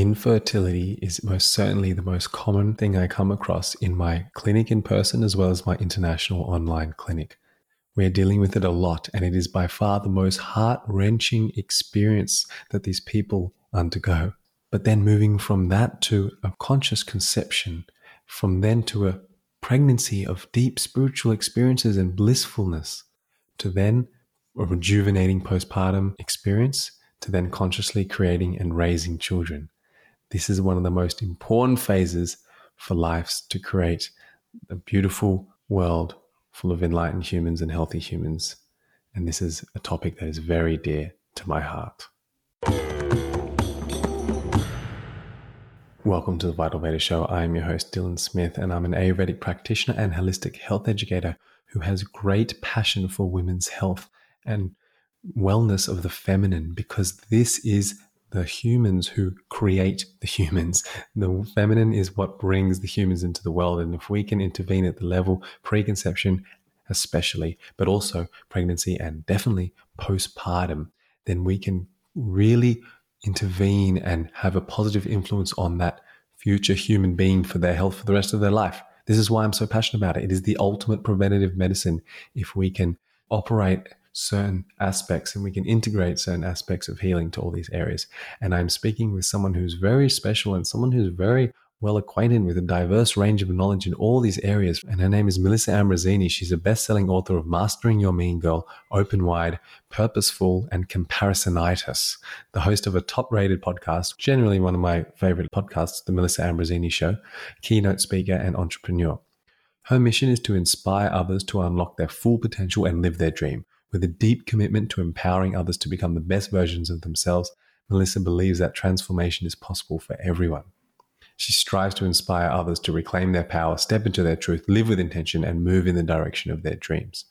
Infertility is most certainly the most common thing I come across in my clinic in person as well as my international online clinic. We're dealing with it a lot, and it is by far the most heart wrenching experience that these people undergo. But then moving from that to a conscious conception, from then to a pregnancy of deep spiritual experiences and blissfulness, to then a rejuvenating postpartum experience, to then consciously creating and raising children. This is one of the most important phases for lives to create a beautiful world full of enlightened humans and healthy humans. And this is a topic that is very dear to my heart. Welcome to the Vital Veda Show. I am your host, Dylan Smith, and I'm an Ayurvedic practitioner and holistic health educator who has great passion for women's health and wellness of the feminine because this is the humans who create the humans. The feminine is what brings the humans into the world. And if we can intervene at the level preconception, especially, but also pregnancy and definitely postpartum, then we can really intervene and have a positive influence on that future human being for their health for the rest of their life. This is why I'm so passionate about it. It is the ultimate preventative medicine if we can operate certain aspects and we can integrate certain aspects of healing to all these areas. And I'm speaking with someone who's very special and someone who's very well acquainted with a diverse range of knowledge in all these areas. And her name is Melissa Ambrosini. She's a best selling author of Mastering Your Mean Girl, Open Wide, PurposeFULL, and Comparisonitis, the host of a top rated podcast, generally one of my favorite podcasts, The Melissa Ambrosini Show, keynote speaker, and entrepreneur. Her mission is to inspire others to unlock their full potential and live their dream. With a deep commitment to empowering others to become the best versions of themselves, Melissa believes that transformation is possible for everyone. She strives to inspire others to reclaim their power, step into their truth, live with intention, and move in the direction of their dreams.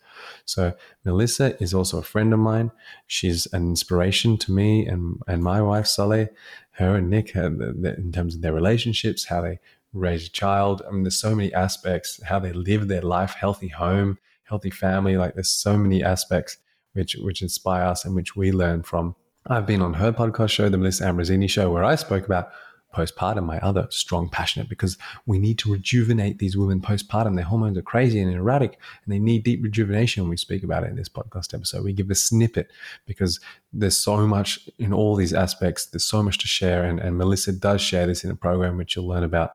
So, Melissa is also a friend of mine. She's an inspiration to me and, and my wife, Saleh. Her and Nick, in terms of their relationships, how they raise a child. I mean, there's so many aspects, how they live their life, healthy home, healthy family. Like, there's so many aspects which, which inspire us and which we learn from. I've been on her podcast show, the Melissa Ambrosini show, where I spoke about postpartum, my other strong passionate, because we need to rejuvenate these women postpartum. Their hormones are crazy and erratic, and they need deep rejuvenation. We speak about it in this podcast episode. We give a snippet because there's so much in all these aspects. There's so much to share, and, and Melissa does share this in a program which you'll learn about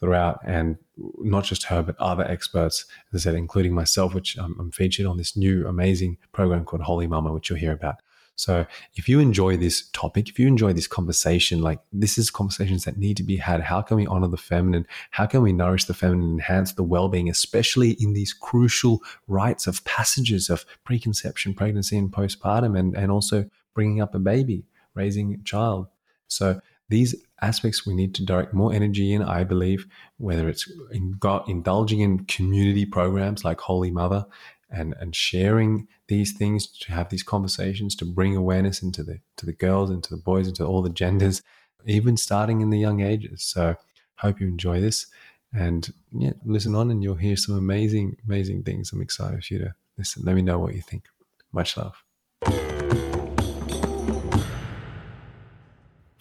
throughout, and not just her, but other experts, as I said, including myself, which I'm, I'm featured on this new amazing program called Holy Mama, which you'll hear about. So if you enjoy this topic, if you enjoy this conversation, like this is conversations that need to be had. How can we honor the feminine? How can we nourish the feminine, enhance the well-being, especially in these crucial rites of passages of preconception, pregnancy, and postpartum, and, and also bringing up a baby, raising a child. So these aspects we need to direct more energy in, I believe, whether it's in, indulging in community programs like Holy Mother and and sharing these things to have these conversations to bring awareness into the to the girls into the boys into all the genders even starting in the young ages. So hope you enjoy this and yeah listen on and you'll hear some amazing amazing things. I'm excited for you to listen. Let me know what you think. Much love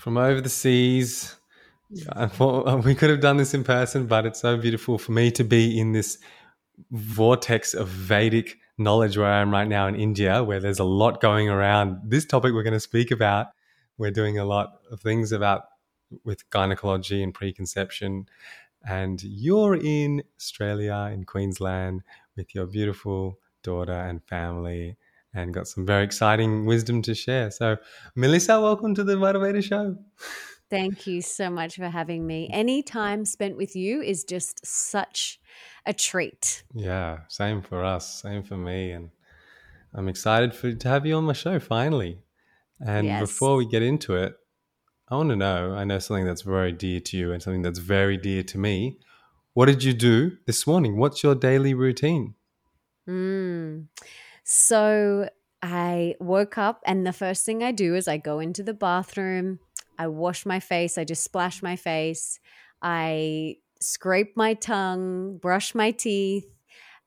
from over the seas mm. I thought uh, we could have done this in person, but it's so beautiful for me to be in this vortex of Vedic knowledge where I am right now in India, where there's a lot going around. This topic we're going to speak about, we're doing a lot of things about with gynecology and preconception. And you're in Australia, in Queensland, with your beautiful daughter and family, and got some very exciting wisdom to share. So, Melissa, welcome to the Veda Show. Thank you so much for having me. Any time spent with you is just such a treat. Yeah, same for us, same for me. And I'm excited for to have you on my show finally. And yes. before we get into it, I want to know I know something that's very dear to you and something that's very dear to me. What did you do this morning? What's your daily routine? Mm. So I woke up, and the first thing I do is I go into the bathroom, I wash my face, I just splash my face, I scrape my tongue, brush my teeth,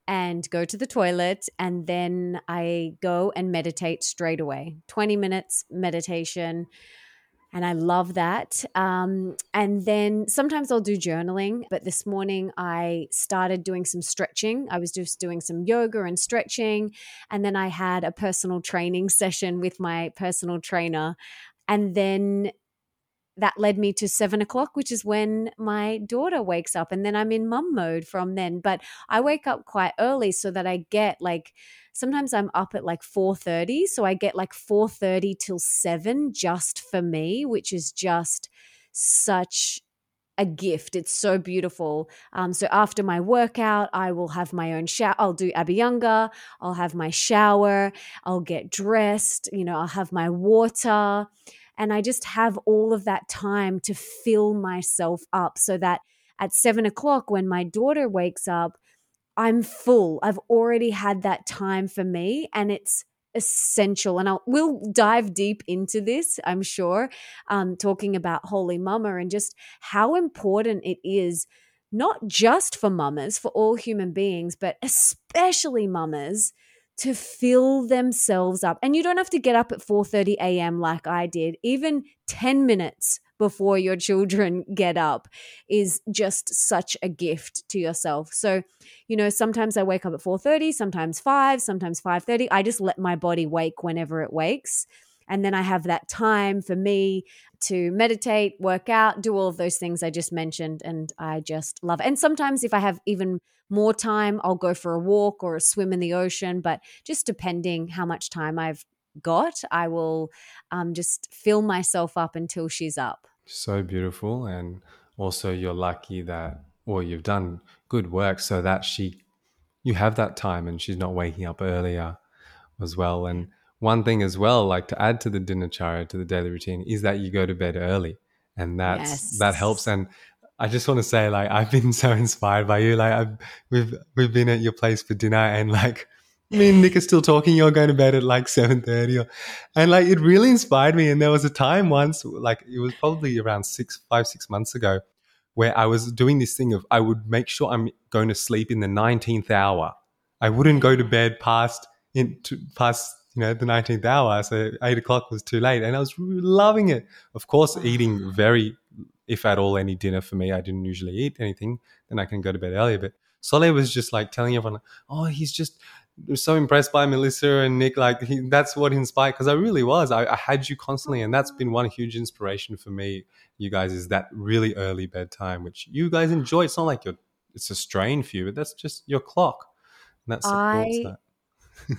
and go to the toilet. And then I go and meditate straight away 20 minutes meditation. And I love that. Um, and then sometimes I'll do journaling, but this morning I started doing some stretching. I was just doing some yoga and stretching, and then I had a personal training session with my personal trainer. And then that led me to seven o'clock, which is when my daughter wakes up. And then I'm in mum mode from then. But I wake up quite early so that I get like sometimes I'm up at like 4:30, so I get like 4:30 till 7 just for me, which is just such a gift. It's so beautiful. Um, so after my workout, I will have my own shower. I'll do Abhyanga. I'll have my shower. I'll get dressed. You know, I'll have my water. And I just have all of that time to fill myself up so that at seven o'clock, when my daughter wakes up, I'm full. I've already had that time for me and it's essential. And I'll, we'll dive deep into this, I'm sure, um, talking about Holy Mama and just how important it is, not just for mamas, for all human beings, but especially mamas to fill themselves up. And you don't have to get up at 4:30 a.m. like I did. Even 10 minutes before your children get up is just such a gift to yourself. So, you know, sometimes I wake up at 4:30, sometimes 5, sometimes 5:30. I just let my body wake whenever it wakes. And then I have that time for me to meditate, work out, do all of those things I just mentioned. And I just love it. And sometimes if I have even more time, I'll go for a walk or a swim in the ocean. But just depending how much time I've got, I will um, just fill myself up until she's up. So beautiful. And also, you're lucky that, or you've done good work so that she, you have that time and she's not waking up earlier as well. And one thing as well, like to add to the dinacharya, to the daily routine, is that you go to bed early. And that's, yes. that helps. And I just want to say, like, I've been so inspired by you. Like, I've, we've, we've been at your place for dinner and like, me and Nick are still talking. You're going to bed at like seven thirty, and like it really inspired me. And there was a time once, like it was probably around six, five, six months ago, where I was doing this thing of I would make sure I'm going to sleep in the nineteenth hour. I wouldn't go to bed past in to, past you know the nineteenth hour, so eight o'clock was too late, and I was loving it. Of course, eating very, if at all, any dinner for me. I didn't usually eat anything. Then I can go to bed earlier, but. Soleil was just like telling everyone, "Oh, he's just was so impressed by Melissa and Nick. Like he, that's what inspired because I really was. I, I, had you constantly, and that's been one huge inspiration for me. You guys is that really early bedtime, which you guys enjoy. It's not like you're, it's a strain for you, but that's just your clock, and that supports I, that.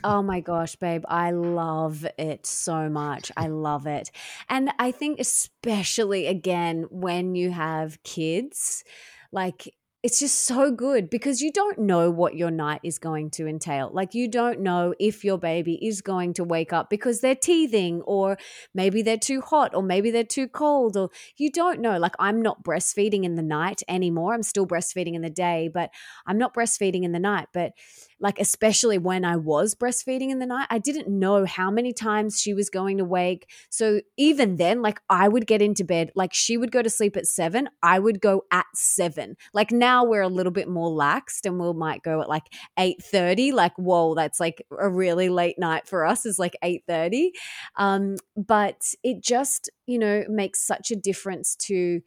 Oh my gosh, babe, I love it so much. I love it, and I think especially again when you have kids, like it's just so good because you don't know what your night is going to entail. Like, you don't know if your baby is going to wake up because they're teething, or maybe they're too hot, or maybe they're too cold, or you don't know. Like, I'm not breastfeeding in the night anymore. I'm still breastfeeding in the day, but I'm not breastfeeding in the night. But like especially when I was breastfeeding in the night, I didn't know how many times she was going to wake. So even then, like I would get into bed, like she would go to sleep at seven, I would go at seven. Like now we're a little bit more laxed and we might go at like eight thirty. Like whoa, that's like a really late night for us is like eight thirty. Um, but it just you know makes such a difference to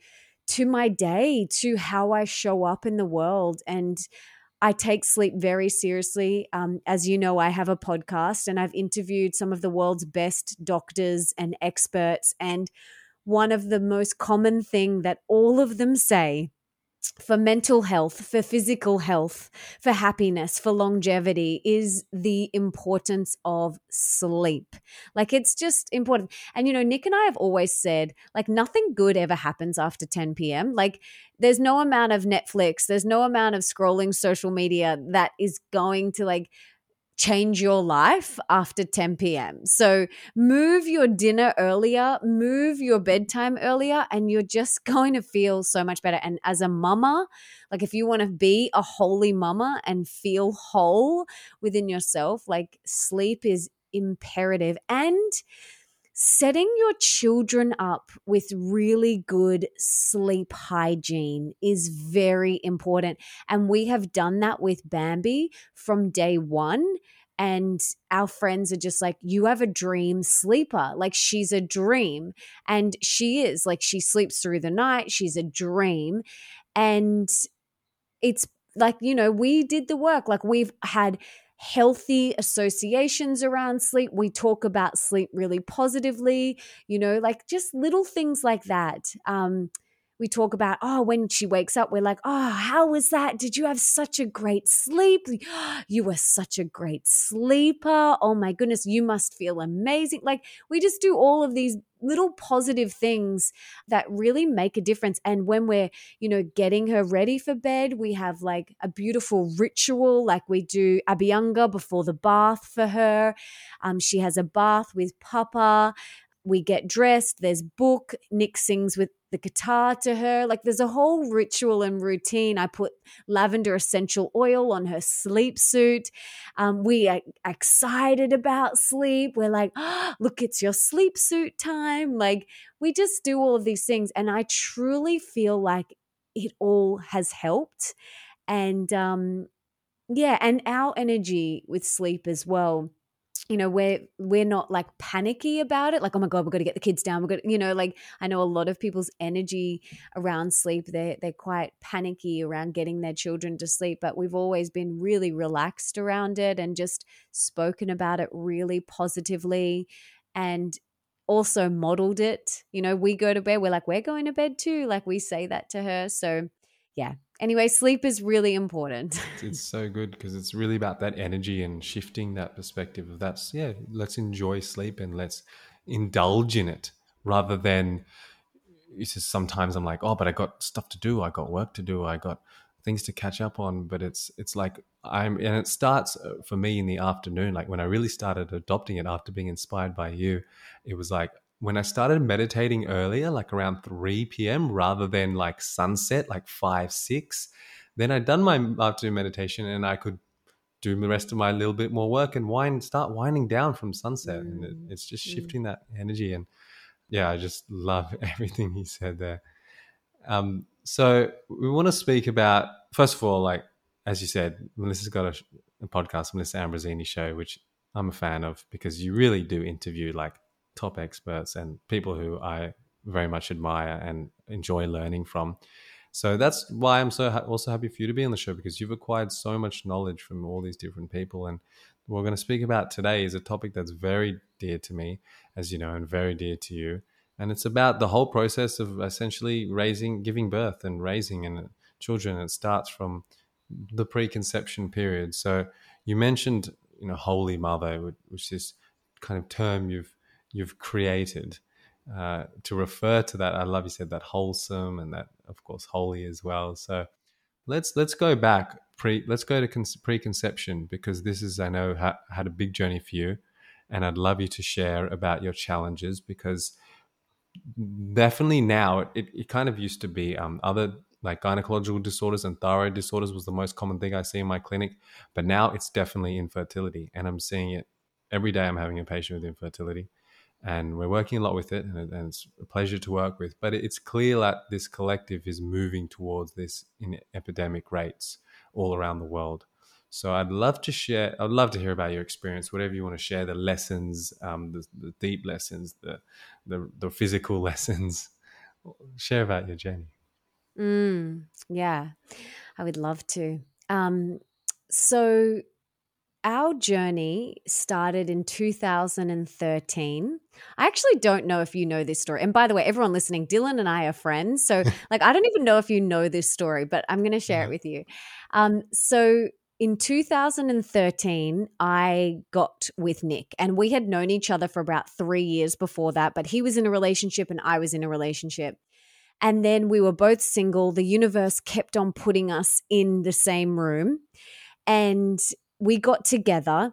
to my day, to how I show up in the world and I take sleep very seriously. Um, as you know, I have a podcast and I've interviewed some of the world's best doctors and experts. And one of the most common thing that all of them say for mental health, for physical health, for happiness, for longevity is the importance of sleep. Like it's just important. And you know, Nick and I have always said like nothing good ever happens after 10 p.m. Like there's no amount of Netflix, there's no amount of scrolling social media that is going to like change your life after 10 p.m. So move your dinner earlier, move your bedtime earlier, and you're just going to feel so much better. And as a mama, like if you want to be a holy mama and feel whole within yourself, like sleep is imperative. And setting your children up with really good sleep hygiene is very important. And we have done that with Bambi from day one. And our friends are just like, you have a dream sleeper. Like she's a dream. And she is. Like she sleeps through the night. She's a dream. And it's like, you know, we did the work. Like we've had healthy associations around sleep. We talk about sleep really positively, you know, like just little things like that. Um, we talk about, oh, when she wakes up, we're like, oh, how was that? Did you have such a great sleep? You were such a great sleeper. Oh my goodness, you must feel amazing. Like we just do all of these little positive things that really make a difference. And when we're, you know, getting her ready for bed, we have like a beautiful ritual, like we do Abhyanga before the bath for her. Um, she has a bath with Papa we get dressed there's book nick sings with the guitar to her. Like there's a whole ritual and routine. I put lavender essential oil on her sleep suit. Um, we are excited about sleep. We're like oh, look it's your sleep suit time. Like we just do all of these things and i truly feel like it all has helped. And um yeah and our energy with sleep as well you know we're we're not like panicky about it like oh my god we've got to get the kids down we've got you know like i know a lot of people's energy around sleep they're they're quite panicky around getting their children to sleep but we've always been really relaxed around it and just spoken about it really positively and also modeled it. You know we go to bed we're like we're going to bed too like we say that to her. So yeah anyway, sleep is really important. it's so good because it's really about that energy and shifting that perspective of that's, yeah, let's enjoy sleep and let's indulge in it rather than it's just sometimes I'm like, oh, but I got stuff to do. I got work to do. I got things to catch up on. But it's, it's like I'm, and it starts uh, for me in the afternoon. Like when I really started adopting it after being inspired by you, it was like, when I started meditating earlier, like around 3 p.m., rather than like sunset, like 5, 6, then I'd done my afternoon meditation and I could do the rest of my little bit more work and wind, start winding down from sunset. Mm. And it, it's just mm. shifting that energy. And yeah, I just love everything he said there. Um, so we want to speak about, first of all, like, as you said, Melissa's got a, a podcast, Melissa Ambrosini show, which I'm a fan of because you really do interview like top experts and people who I very much admire and enjoy learning from. So that's why I'm so ha- also happy for you to be on the show because you've acquired so much knowledge from all these different people. And what we're going to speak about today is a topic that's very dear to me, as you know, and very dear to you. And it's about the whole process of essentially raising, giving birth and raising and children. It starts from the preconception period. So you mentioned, you know, Holy Mother, which is kind of term you've you've created uh, to refer to that. I love you said that wholesome and that of course holy as well. So let's let's go back pre let's go to con- preconception because this is I know ha- had a big journey for you, and I'd love you to share about your challenges because definitely now it, it kind of used to be um, other like gynecological disorders and thyroid disorders was the most common thing I see in my clinic, but now it's definitely infertility, and I'm seeing it every day. I'm having a patient with infertility and we're working a lot with it, and, it's a pleasure to work with. But it's clear that this collective is moving towards this in epidemic rates all around the world. So I'd love to share. I'd love to hear about your experience, whatever you want to share, the lessons, um, the, the deep lessons, the, the the physical lessons. Share about your journey. Mm, yeah, I would love to. Um, so our journey started in 2013. I actually don't know if you know this story. And by the way, everyone listening, Dylan and I are friends. So, like, I don't even know if you know this story, but I'm going to share it with you. Um, so, in 2013, I got with Nick, and we had known each other for about three years before that, but he was in a relationship and I was in a relationship. And then we were both single. The universe kept on putting us in the same room. And we got together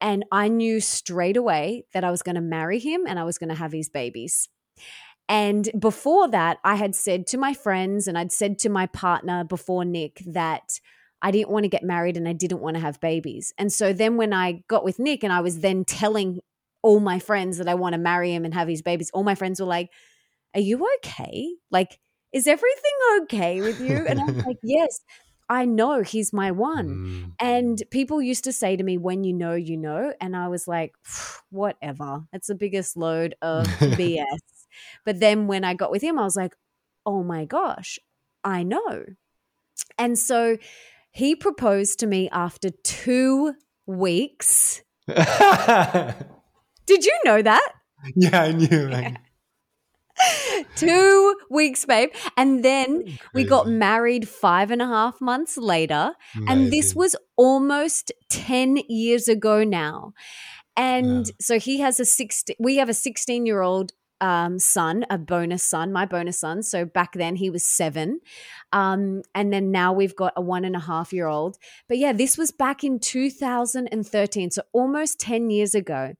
and I knew straight away that I was going to marry him and I was going to have his babies. And before that, I had said to my friends and I'd said to my partner before Nick that I didn't want to get married and I didn't want to have babies. And so then when I got with Nick and I was then telling all my friends that I want to marry him and have his babies, all my friends were like, Are you okay? Like, is everything okay with you? And I'm like, Yes I know he's my one. Mm. And people used to say to me, when you know, you know. And I was like, whatever. It's the biggest load of BS. But then when I got with him, I was like, oh my gosh, I know. And so he proposed to me after two weeks. Did you know that? yeah, I knew. I- two weeks, babe. And then we got married five and a half months later. And this was almost 10 years ago now. And so he has a 16, we have a 16 year old um, son, a bonus son, my bonus son. So back then he was seven. Um, and then now we've got a one and a half year old. But yeah, this was back in 2013. So almost 10 years ago.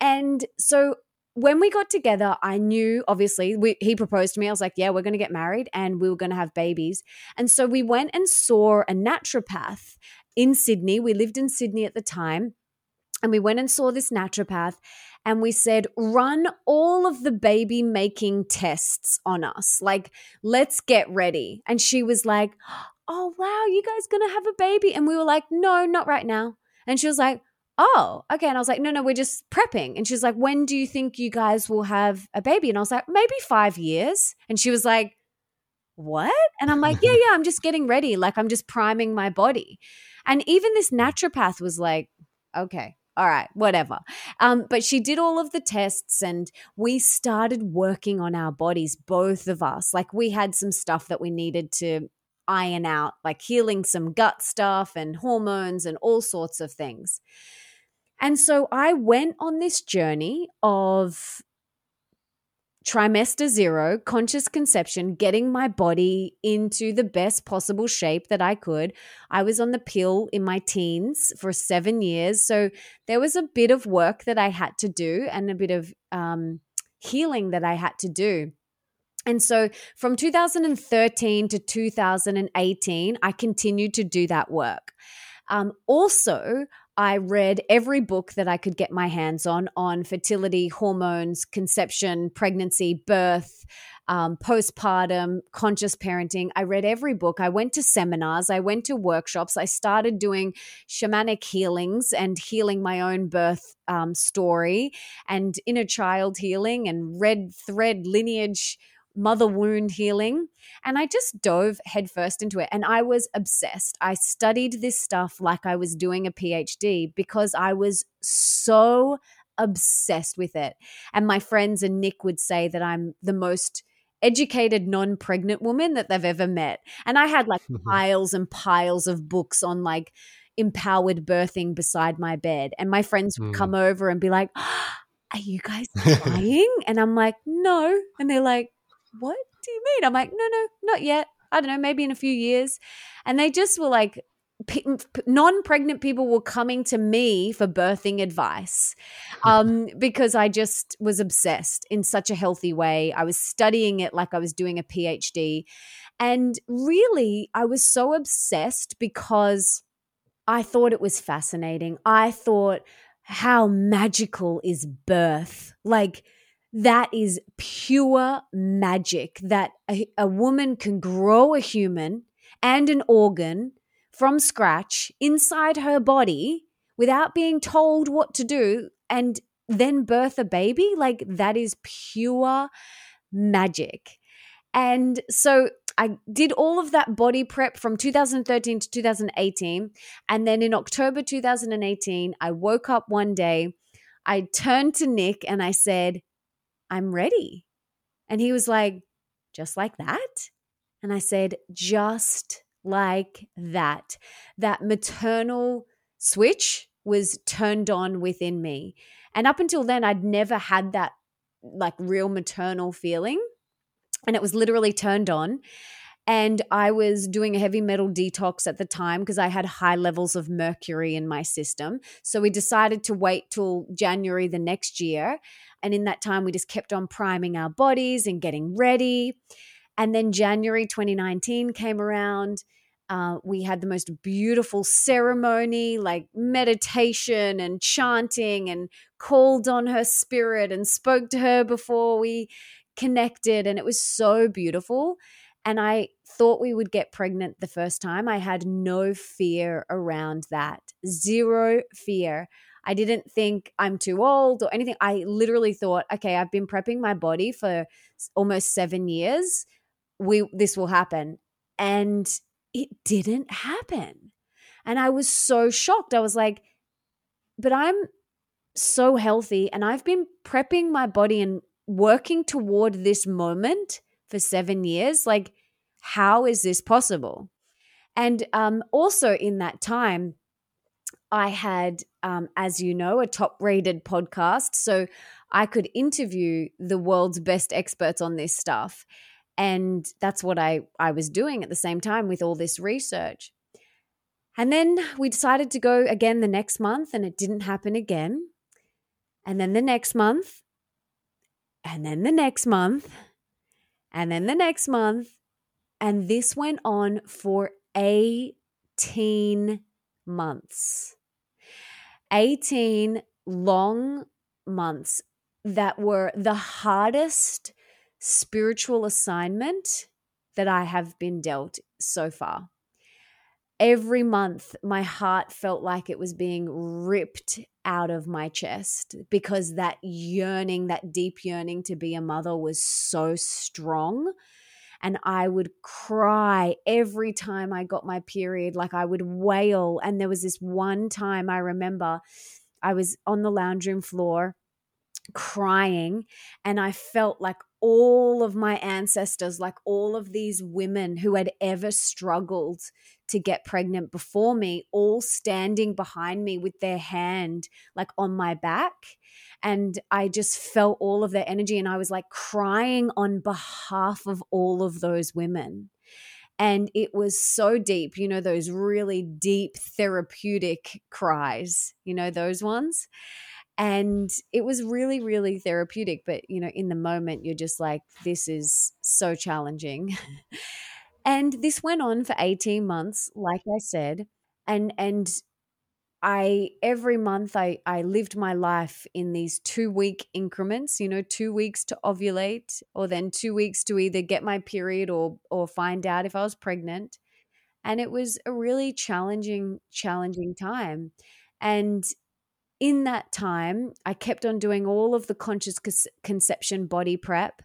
And so when we got together, I knew obviously we, he proposed to me. I was like, yeah, we're going to get married and we were going to have babies. And so we went and saw a naturopath in Sydney. We lived in Sydney at the time. And we went and saw this naturopath and we said, run all of the baby making tests on us. Like, let's get ready. And she was like, oh, wow, you guys going to have a baby? And we were like, no, not right now. And she was like, oh, okay. And I was like, no, no, we're just prepping. And she's like, when do you think you guys will have a baby? And I was like, maybe five years. And she was like, what? And I'm like, yeah, yeah, I'm just getting ready. Like, I'm just priming my body. And even this naturopath was like, okay, all right, whatever. Um, but she did all of the tests and we started working on our bodies, both of us. Like, we had some stuff that we needed to iron out, like healing some gut stuff and hormones and all sorts of things. And so I went on this journey of trimester zero, conscious conception, getting my body into the best possible shape that I could. I was on the pill in my teens for seven years. So there was a bit of work that I had to do and a bit of um, healing that I had to do. And so from 2013 to 2018, I continued to do that work. Um, also, I read every book that I could get my hands on on fertility, hormones, conception, pregnancy, birth, um, postpartum, conscious parenting. I read every book. I went to seminars. I went to workshops. I started doing shamanic healings and healing my own birth um, story and inner child healing and red thread lineage mother wound healing. And I just dove headfirst into it. And I was obsessed. I studied this stuff like I was doing a PhD because I was so obsessed with it. And my friends and Nick would say that I'm the most educated non pregnant woman that they've ever met. And I had like piles and piles of books on like empowered birthing beside my bed. And my friends would Mm. come over and be like, Are you guys lying? and I'm like, No. And they're like, What do you mean? I'm like, No, no, not yet. I don't know, maybe in a few years. And they just were like, non pregnant people were coming to me for birthing advice um, because I just was obsessed in such a healthy way. I was studying it like I was doing a PhD. And really, I was so obsessed because I thought it was fascinating. I thought, how magical is birth? Like, that is pure magic that a, a woman can grow a human and an organ from scratch inside her body without being told what to do and then birth a baby. Like, that is pure magic. And so I did all of that body prep from 2013 to 2018. And then in October 2018, I woke up one day, I turned to Nick and I said, I'm ready. And he was like, just like that? And I said, just like that. That maternal switch was turned on within me. And up until then, I'd never had that like real maternal feeling. And it was literally turned on. And I was doing a heavy metal detox at the time because I had high levels of mercury in my system. So we decided to wait till January the next year. And in that time, we just kept on priming our bodies and getting ready. And then January 2019 came around. Uh, we had the most beautiful ceremony, like meditation and chanting, and called on her spirit and spoke to her before we connected. And it was so beautiful. And I thought we would get pregnant the first time. I had no fear around that, zero fear. I didn't think I'm too old or anything. I literally thought, okay, I've been prepping my body for almost seven years. We this will happen, and it didn't happen. And I was so shocked. I was like, but I'm so healthy, and I've been prepping my body and working toward this moment for seven years. Like, how is this possible? And um, also in that time, I had, um, as you know, a top rated podcast. So I could interview the world's best experts on this stuff. And that's what I, I was doing at the same time with all this research. And then we decided to go again the next month, and it didn't happen again. And then the next month, and then the next month, and then the next month. And this went on for 18 months. 18 long months that were the hardest spiritual assignment that I have been dealt so far. Every month, my heart felt like it was being ripped out of my chest because that yearning, that deep yearning to be a mother was so strong and I would cry every time I got my period. Like I would wail. And there was this one time I remember I was on the lounge room floor crying and I felt like all of my ancestors, like all of these women who had ever struggled to get pregnant before me, all standing behind me with their hand like on my back and I just felt all of their energy and I was like crying on behalf of all of those women. And it was so deep, you know, those really deep therapeutic cries, you know, those ones. And it was really, really therapeutic. But, you know, in the moment, you're just like, this is so challenging. and this went on for 18 months, like I said. And, and I every month I I lived my life in these 2 week increments, you know, 2 weeks to ovulate or then 2 weeks to either get my period or or find out if I was pregnant. And it was a really challenging challenging time. And in that time, I kept on doing all of the conscious conception body prep.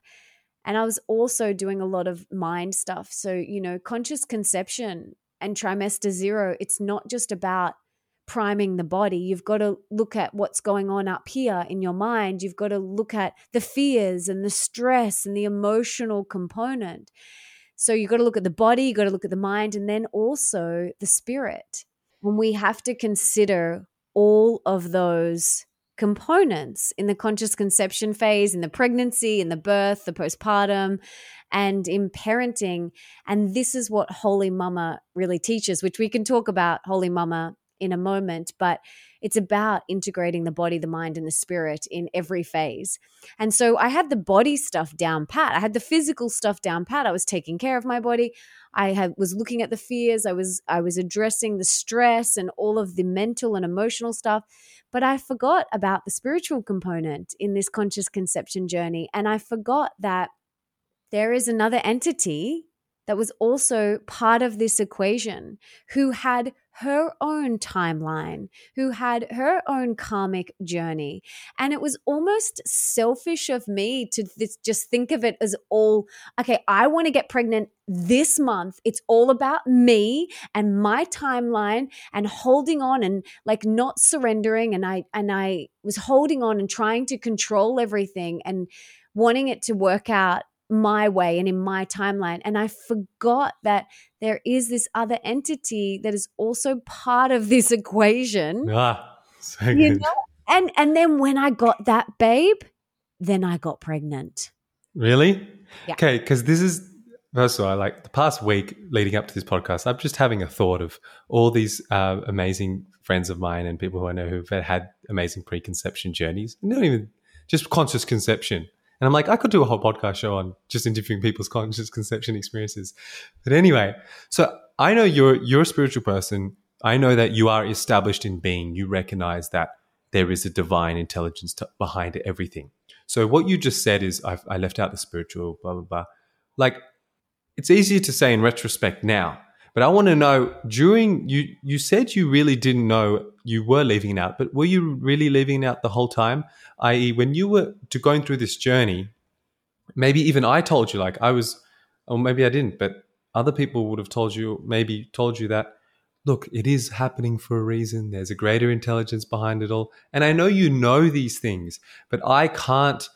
And I was also doing a lot of mind stuff. So, you know, conscious conception and trimester zero, it's not just about priming the body. You've got to look at what's going on up here in your mind. You've got to look at the fears and the stress and the emotional component. So you've got to look at the body, you've got to look at the mind, and then also the spirit. And we have to consider all of those components in the conscious conception phase, in the pregnancy, in the birth, the postpartum, and in parenting. And this is what Holy Mama really teaches, which we can talk about Holy Mama in a moment, but it's about integrating the body, the mind, and the spirit in every phase. And so I had the body stuff down pat. I had the physical stuff down pat. I was taking care of my body. I had, was looking at the fears. I was I was addressing the stress and all of the mental and emotional stuff. But I forgot about the spiritual component in this conscious conception journey. And I forgot that there is another entity that was also part of this equation who had her own timeline, who had her own karmic journey. And it was almost selfish of me to th- just think of it as all okay, I want to get pregnant this month. It's all about me and my timeline and holding on and like not surrendering. And I, and I was holding on and trying to control everything and wanting it to work out my way and in my timeline. And I forgot that there is this other entity that is also part of this equation. Ah, so you know? And and then when I got that babe, then I got pregnant. Really? Yeah. Okay, because this is first of all, like the past week leading up to this podcast, I'm just having a thought of all these uh, amazing friends of mine and people who I know who've had amazing preconception journeys. Not even just conscious conception and I'm like, I could do a whole podcast show on just interviewing people's conscious conception experiences. But anyway, so I know you're you're a spiritual person. I know that you are established in being. You recognize that there is a divine intelligence to, behind everything. So what you just said is, I've, I left out the spiritual, blah blah blah. Like, it's easier to say in retrospect now. But I want to know during you you said you really didn't know you were leaving out, but were you really leaving out the whole time? I.e., when you were to going through this journey, maybe even I told you like I was, or maybe I didn't, but other people would have told you, maybe told you that look, it is happening for a reason. There's a greater intelligence behind it all. And I know you know these things, but I can't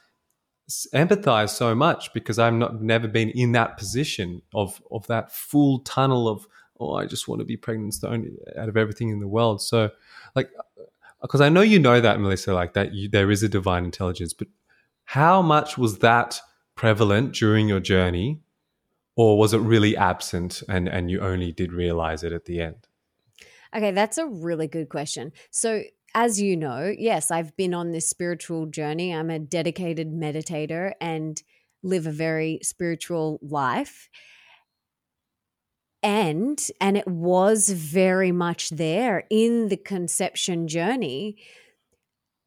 empathize so much because I've not never been in that position of of that full tunnel of oh I just want to be pregnant stone out of everything in the world. So like uh, because I know you know that Melissa like that you, there is a divine intelligence, but how much was that prevalent during your journey or was it really absent and and you only did realize it at the end? Okay, that's a really good question. So, as you know, yes, I've been on this spiritual journey. I'm a dedicated meditator and live a very spiritual life. And and it was very much there in the conception journey.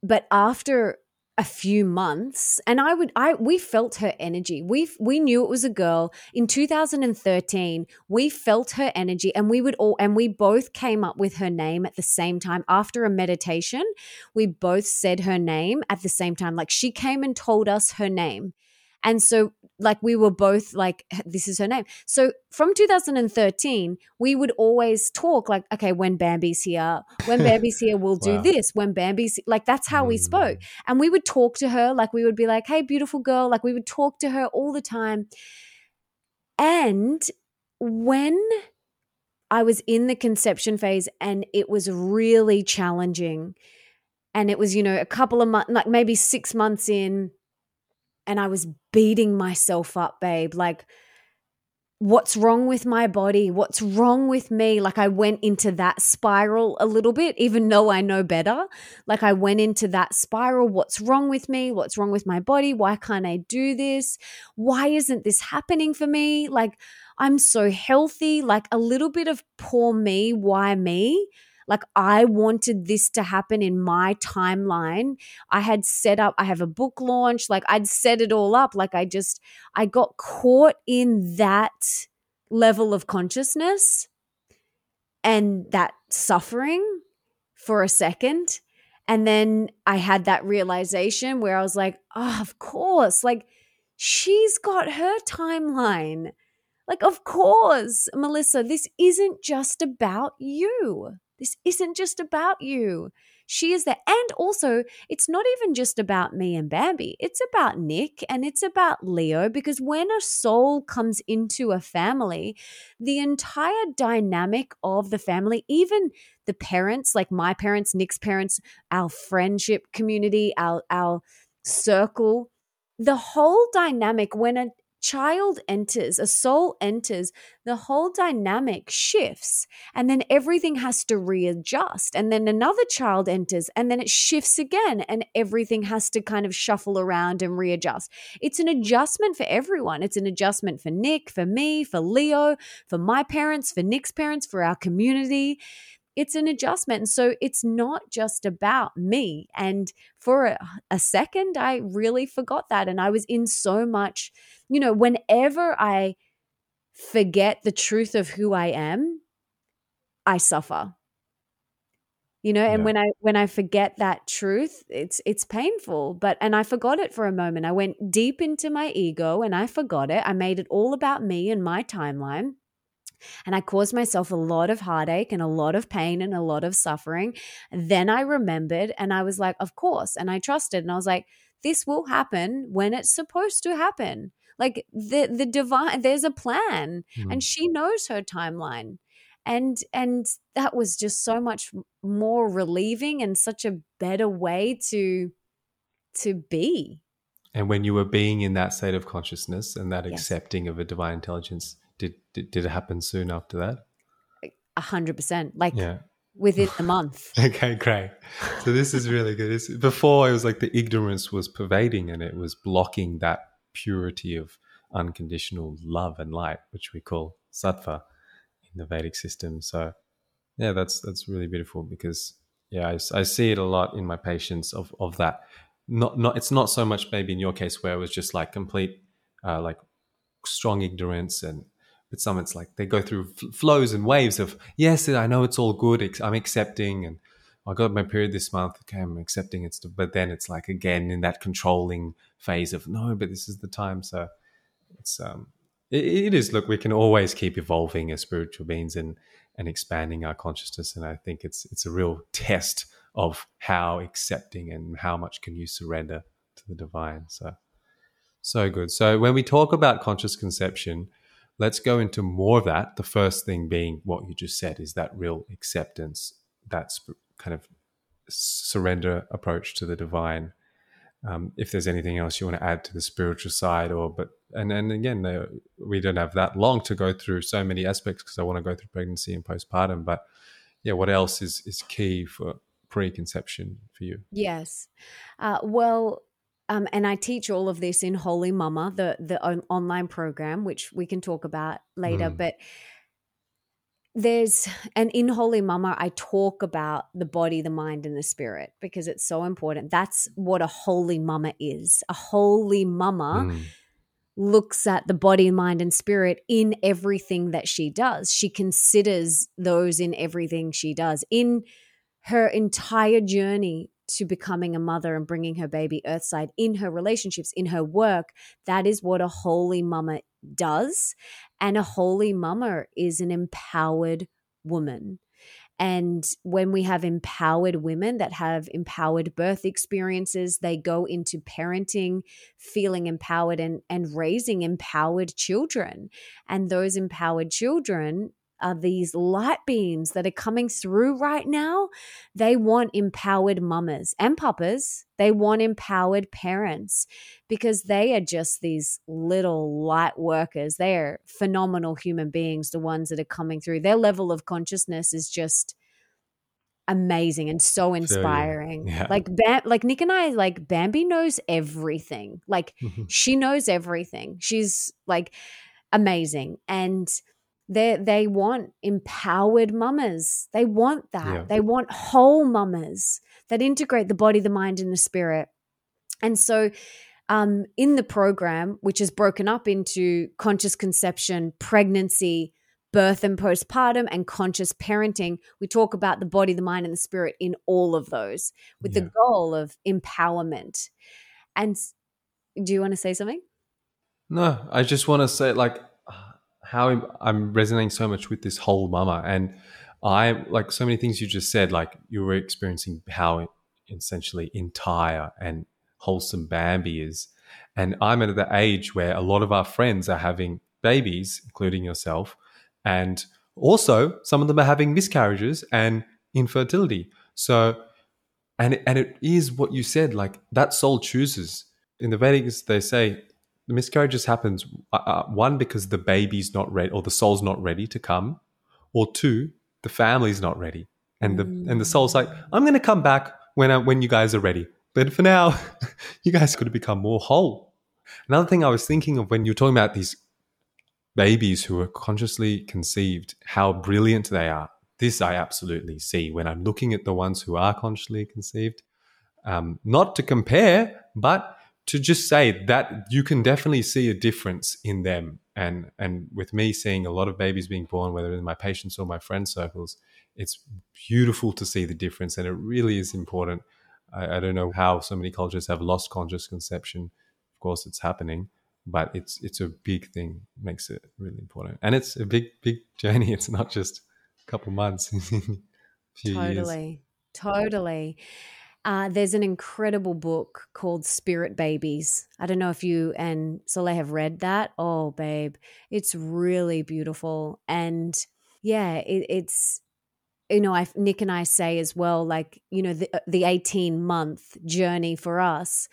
But after a few months and i would i we felt her energy. We we knew it was a girl. In 2013 we felt her energy and we would all and we both came up with her name at the same time. After a meditation we both said her name at the same time. Like she came and told us her name and so, like, we were both like, this is her name. So, from 2013, we would always talk like, okay, when Bambi's here, when Bambi's here, we'll do wow. this. When Bambi's like, that's how mm. we spoke. Mm. And we would talk to her, like, we would be like, hey, beautiful girl. Like, we would talk to her all the time. And when I was in the conception phase and it was really challenging, and it was, you know, a couple of months, like maybe six months in, and I was beating myself up, babe. Like, what's wrong with my body? What's wrong with me? Like, I went into that spiral a little bit, even though I know better. Like, I went into that spiral. What's wrong with me? What's wrong with my body? Why can't I do this? Why isn't this happening for me? Like, I'm so healthy. Like, a little bit of poor me. Why me? Like I wanted this to happen in my timeline. I had set up, I have a book launch, like I'd set it all up. Like I just, I got caught in that level of consciousness and that suffering for a second. And then I had that realization where I was like, oh, of course, like she's got her timeline. Like, of course, Melissa, this isn't just about you. This isn't just about you. She is there. And also, it's not even just about me and Bambi. It's about Nick and it's about Leo because when a soul comes into a family, the entire dynamic of the family, even the parents, like my parents, Nick's parents, our friendship community, our, our circle, the whole dynamic when a child enters, a soul enters, the whole dynamic shifts. And then everything has to readjust. And then another child enters, and then it shifts again, and everything has to kind of shuffle around and readjust. It's an adjustment for everyone. It's an adjustment for Nick, for me, for Leo, for my parents, for Nick's parents, for our community it's an adjustment. And so it's not just about me. And for a, a, second, I really forgot that. And I was in so much, you know, whenever I forget the truth of who I am, I suffer. You know, and yeah. when I when I forget that truth, it's it's painful. But and I forgot it for a moment. I went deep into my ego and I forgot it. I made it all about me and my timeline. And I caused myself a lot of heartache and a lot of pain and a lot of suffering. Then I remembered and I was like, of course. And I trusted and I was like, this will happen when it's supposed to happen. Like the the divine there's a plan mm. and she knows her timeline. And and that was just so much more relieving and such a better way to to be. And when you were being in that state of consciousness and that yes. accepting of a divine intelligence, did, did did it happen soon after that? A hundred percent. Like yeah. within a month. okay, great. So this is really good. It's, before it was like the ignorance was pervading and it was blocking that purity of unconditional love and light, which we call sattva in the Vedic system. So yeah, that's that's really beautiful because yeah, I, I see it a lot in my patients of of that. Not not it's not so much maybe in your case where it was just like complete uh, like strong ignorance and But some it's like they go through flows and waves of yes, I know it's all good. I'm accepting, and I got my period this month. Okay, I'm accepting it. But then it's like again in that controlling phase of no, but this is the time. So it's um, it, it is. Look, we can always keep evolving as spiritual beings and and expanding our consciousness. And I think it's it's a real test of how accepting and how much can you surrender to the divine. So so good. So when we talk about conscious conception let's go into more of that. The first thing being what you just said is that real acceptance, that's kind of surrender approach to the divine. Um, if there's anything else you want to add to the spiritual side, or but and then again, uh, we don't have that long to go through so many aspects because I want to go through pregnancy and postpartum. But yeah, what else is is key for preconception for you? Yes, uh, well, um, and I teach all of this in Holy Mama, the the on- online program, which we can talk about later. Mm. But there's and in Holy Mama, I talk about the body, the mind, and the spirit because it's so important. That's what a holy mama is. A holy mama. Mm. Looks at the body, mind, and spirit in everything that she does. She considers those in everything she does. In her entire journey to becoming a mother and bringing her baby earthside in her relationships, in her work. That is what a holy mama does. And a holy mama is an empowered woman. And when we have empowered women that have empowered birth experiences, they go into parenting, feeling empowered and, and raising empowered children. And those empowered children are these light beams that are coming through right now. They want empowered mamas and papas. They want empowered parents because they are just these little light workers. They are phenomenal human beings, the ones that are coming through. Their level of consciousness is just amazing and so inspiring. Yeah. Like Bam- like Nick and I like Bambi knows everything. Like mm-hmm. she knows everything. She's like amazing and they they want empowered mamas. They want that. Yeah. They want whole mamas that integrate the body, the mind, and the spirit. And so, um, in the program, which is broken up into conscious conception, pregnancy, birth and postpartum, and conscious parenting, we talk about the body, the mind, and the spirit in all of those with yeah. the goal of empowerment. And do you want to say something? No, I just want to say, like, how I'm resonating so much with this whole mama. And I like so many things you just said, like you were experiencing how essentially entire and wholesome Bambi is. And I'm at the age where a lot of our friends are having babies, including yourself. And also, some of them are having miscarriages and infertility. So, and, and it is what you said, like that soul chooses. In the Vedics, they say the just happens uh, uh, one because the baby's not ready or the soul's not ready to come, or two, the family's not ready, and the mm. and the soul's like, I'm going to come back when I, when you guys are ready. But for now, you guys could have become more whole. Another thing I was thinking of when you're talking about these babies who are consciously conceived, how brilliant they are. This I absolutely see when I'm looking at the ones who are consciously conceived. Um, not to compare, but to just say that you can definitely see a difference in them. And and with me seeing a lot of babies being born whether in my patients or my friend circles it's beautiful to see the difference. And it really is important. I, I don't know how so many cultures have lost conscious conception. Of course it's happening but it's it's a big thing makes it really important. And it's a big big journey. It's not just a couple months totally years. totally uh, there's an incredible book called Spirit Babies. I don't know if you and Soleil have read that. Oh, babe, it's really beautiful. And yeah, it, it's, you know, I, Nick and I say as well, like, you know, the, the 18 month journey for us,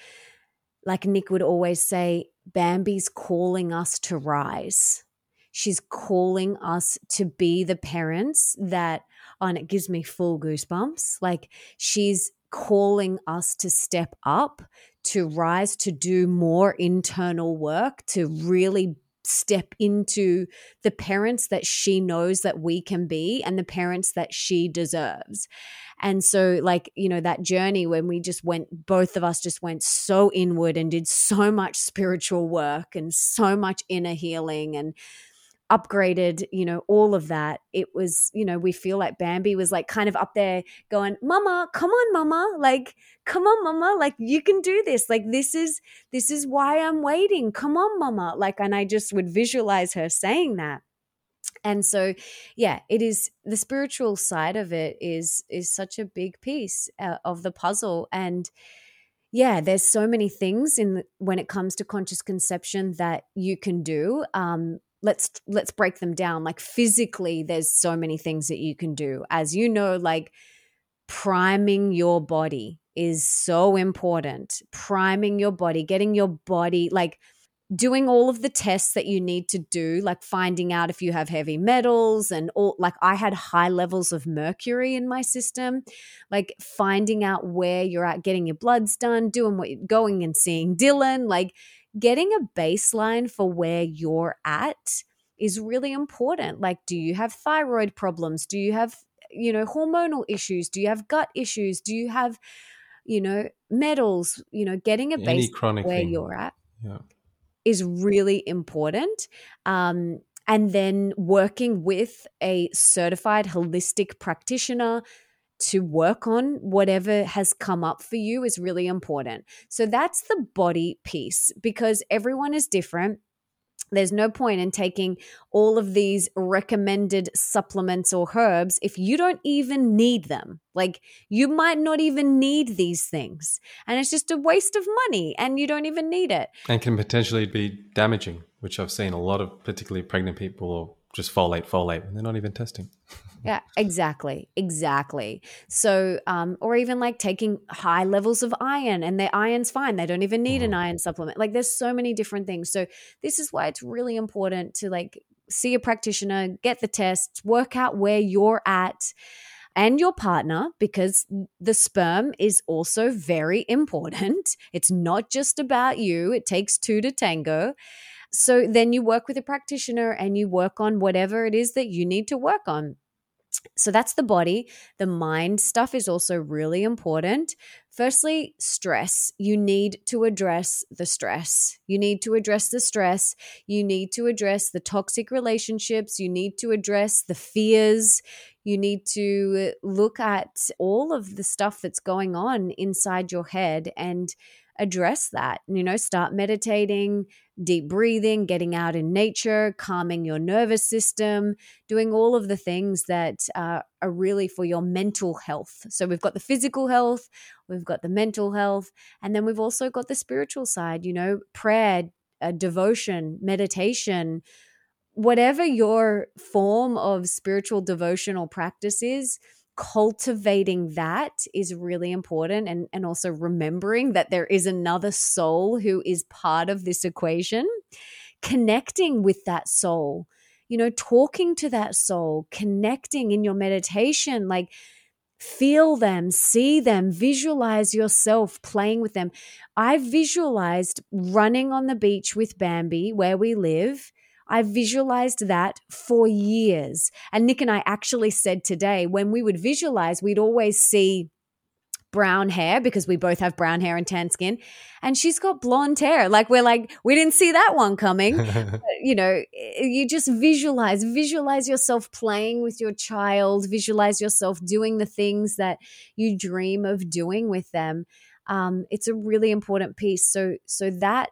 like Nick would always say, Bambi's calling us to rise. She's calling us to be the parents that, oh, and it gives me full goosebumps. Like she's calling us to step up, to rise, to do more internal work, to really step into the parents that she knows that we can be and the parents that she deserves. And so, like, you know, that journey when we just went, both of us just went so inward and did so much spiritual work and so much inner healing and upgraded, you know, all of that. It was, you know, we feel like Bambi was like kind of up there going, Mama, come on, Mama. Like, come on, Mama. Like, you can do this. Like, this is, this is why I'm waiting. Come on, Mama. Like, and I just would visualize her saying that. And so, yeah, it is the spiritual side of it is is such a big piece uh, of the puzzle, and yeah, there's so many things in when it comes to conscious conception that you can do. Um, let's let's break them down. Like physically, there's so many things that you can do. As you know, like priming your body is so important. Priming your body, getting your body like doing all of the tests that you need to do, like finding out if you have heavy metals and all, like I had high levels of mercury in my system, like finding out where you're at, getting your bloods done, doing what you're going and seeing Dylan, like getting a baseline for where you're at is really important. Like, do you have thyroid problems? Do you have, you know, hormonal issues? Do you have gut issues? Do you have, you know, metals? You know, getting a base where thing. you're at. Yeah is really important. Um, and then working with a certified holistic practitioner to work on whatever has come up for you is really important. So that's the body piece because everyone is different there's no point in taking all of these recommended supplements or herbs if you don't even need them. Like, you might not even need these things. And it's just a waste of money and you don't even need it. And can potentially be damaging, which I've seen a lot of particularly pregnant people or just folate, folate, and they're not even testing. yeah, exactly, exactly. So, um, or even like taking high levels of iron, and their iron's fine; they don't even need mm. an iron supplement. Like, there's so many different things. So, this is why it's really important to like see a practitioner, get the tests, work out where you're at and your partner because the sperm is also very important. It's not just about you, it takes two to tango. So then you work with a practitioner and you work on whatever it is that you need to work on. So that's the body. The mind stuff is also really important. Firstly, stress. You need to address the stress. You need to address the stress. You need to address the toxic relationships. You need to address the fears. You need to look at all of the stuff that's going on inside your head and address that. You know, start meditating, deep breathing, getting out in nature, calming your nervous system, doing all of the things that uh, are really for your mental health. So we've got the physical health, we've got the mental health, and then we've also got the spiritual side, you know, prayer, uh, devotion, meditation. Whatever your form of spiritual devotional practice is, cultivating that is really important and, and also remembering that there is another soul who is part of this equation. Connecting with that soul you know talking to that soul connecting in your meditation like feel them see them visualize yourself playing with them. I visualized running on the beach with bambi where we live I visualized that for years. And Nick and I actually said today when we would visualize, we'd always see brown hair because we both have brown hair and tan skin. And she's got blonde hair. Like we're like we didn't see that one coming. You know you just visualize visualize yourself playing with your child visualize yourself doing the things that you dream of doing with them. Um, it's a really important piece. So so that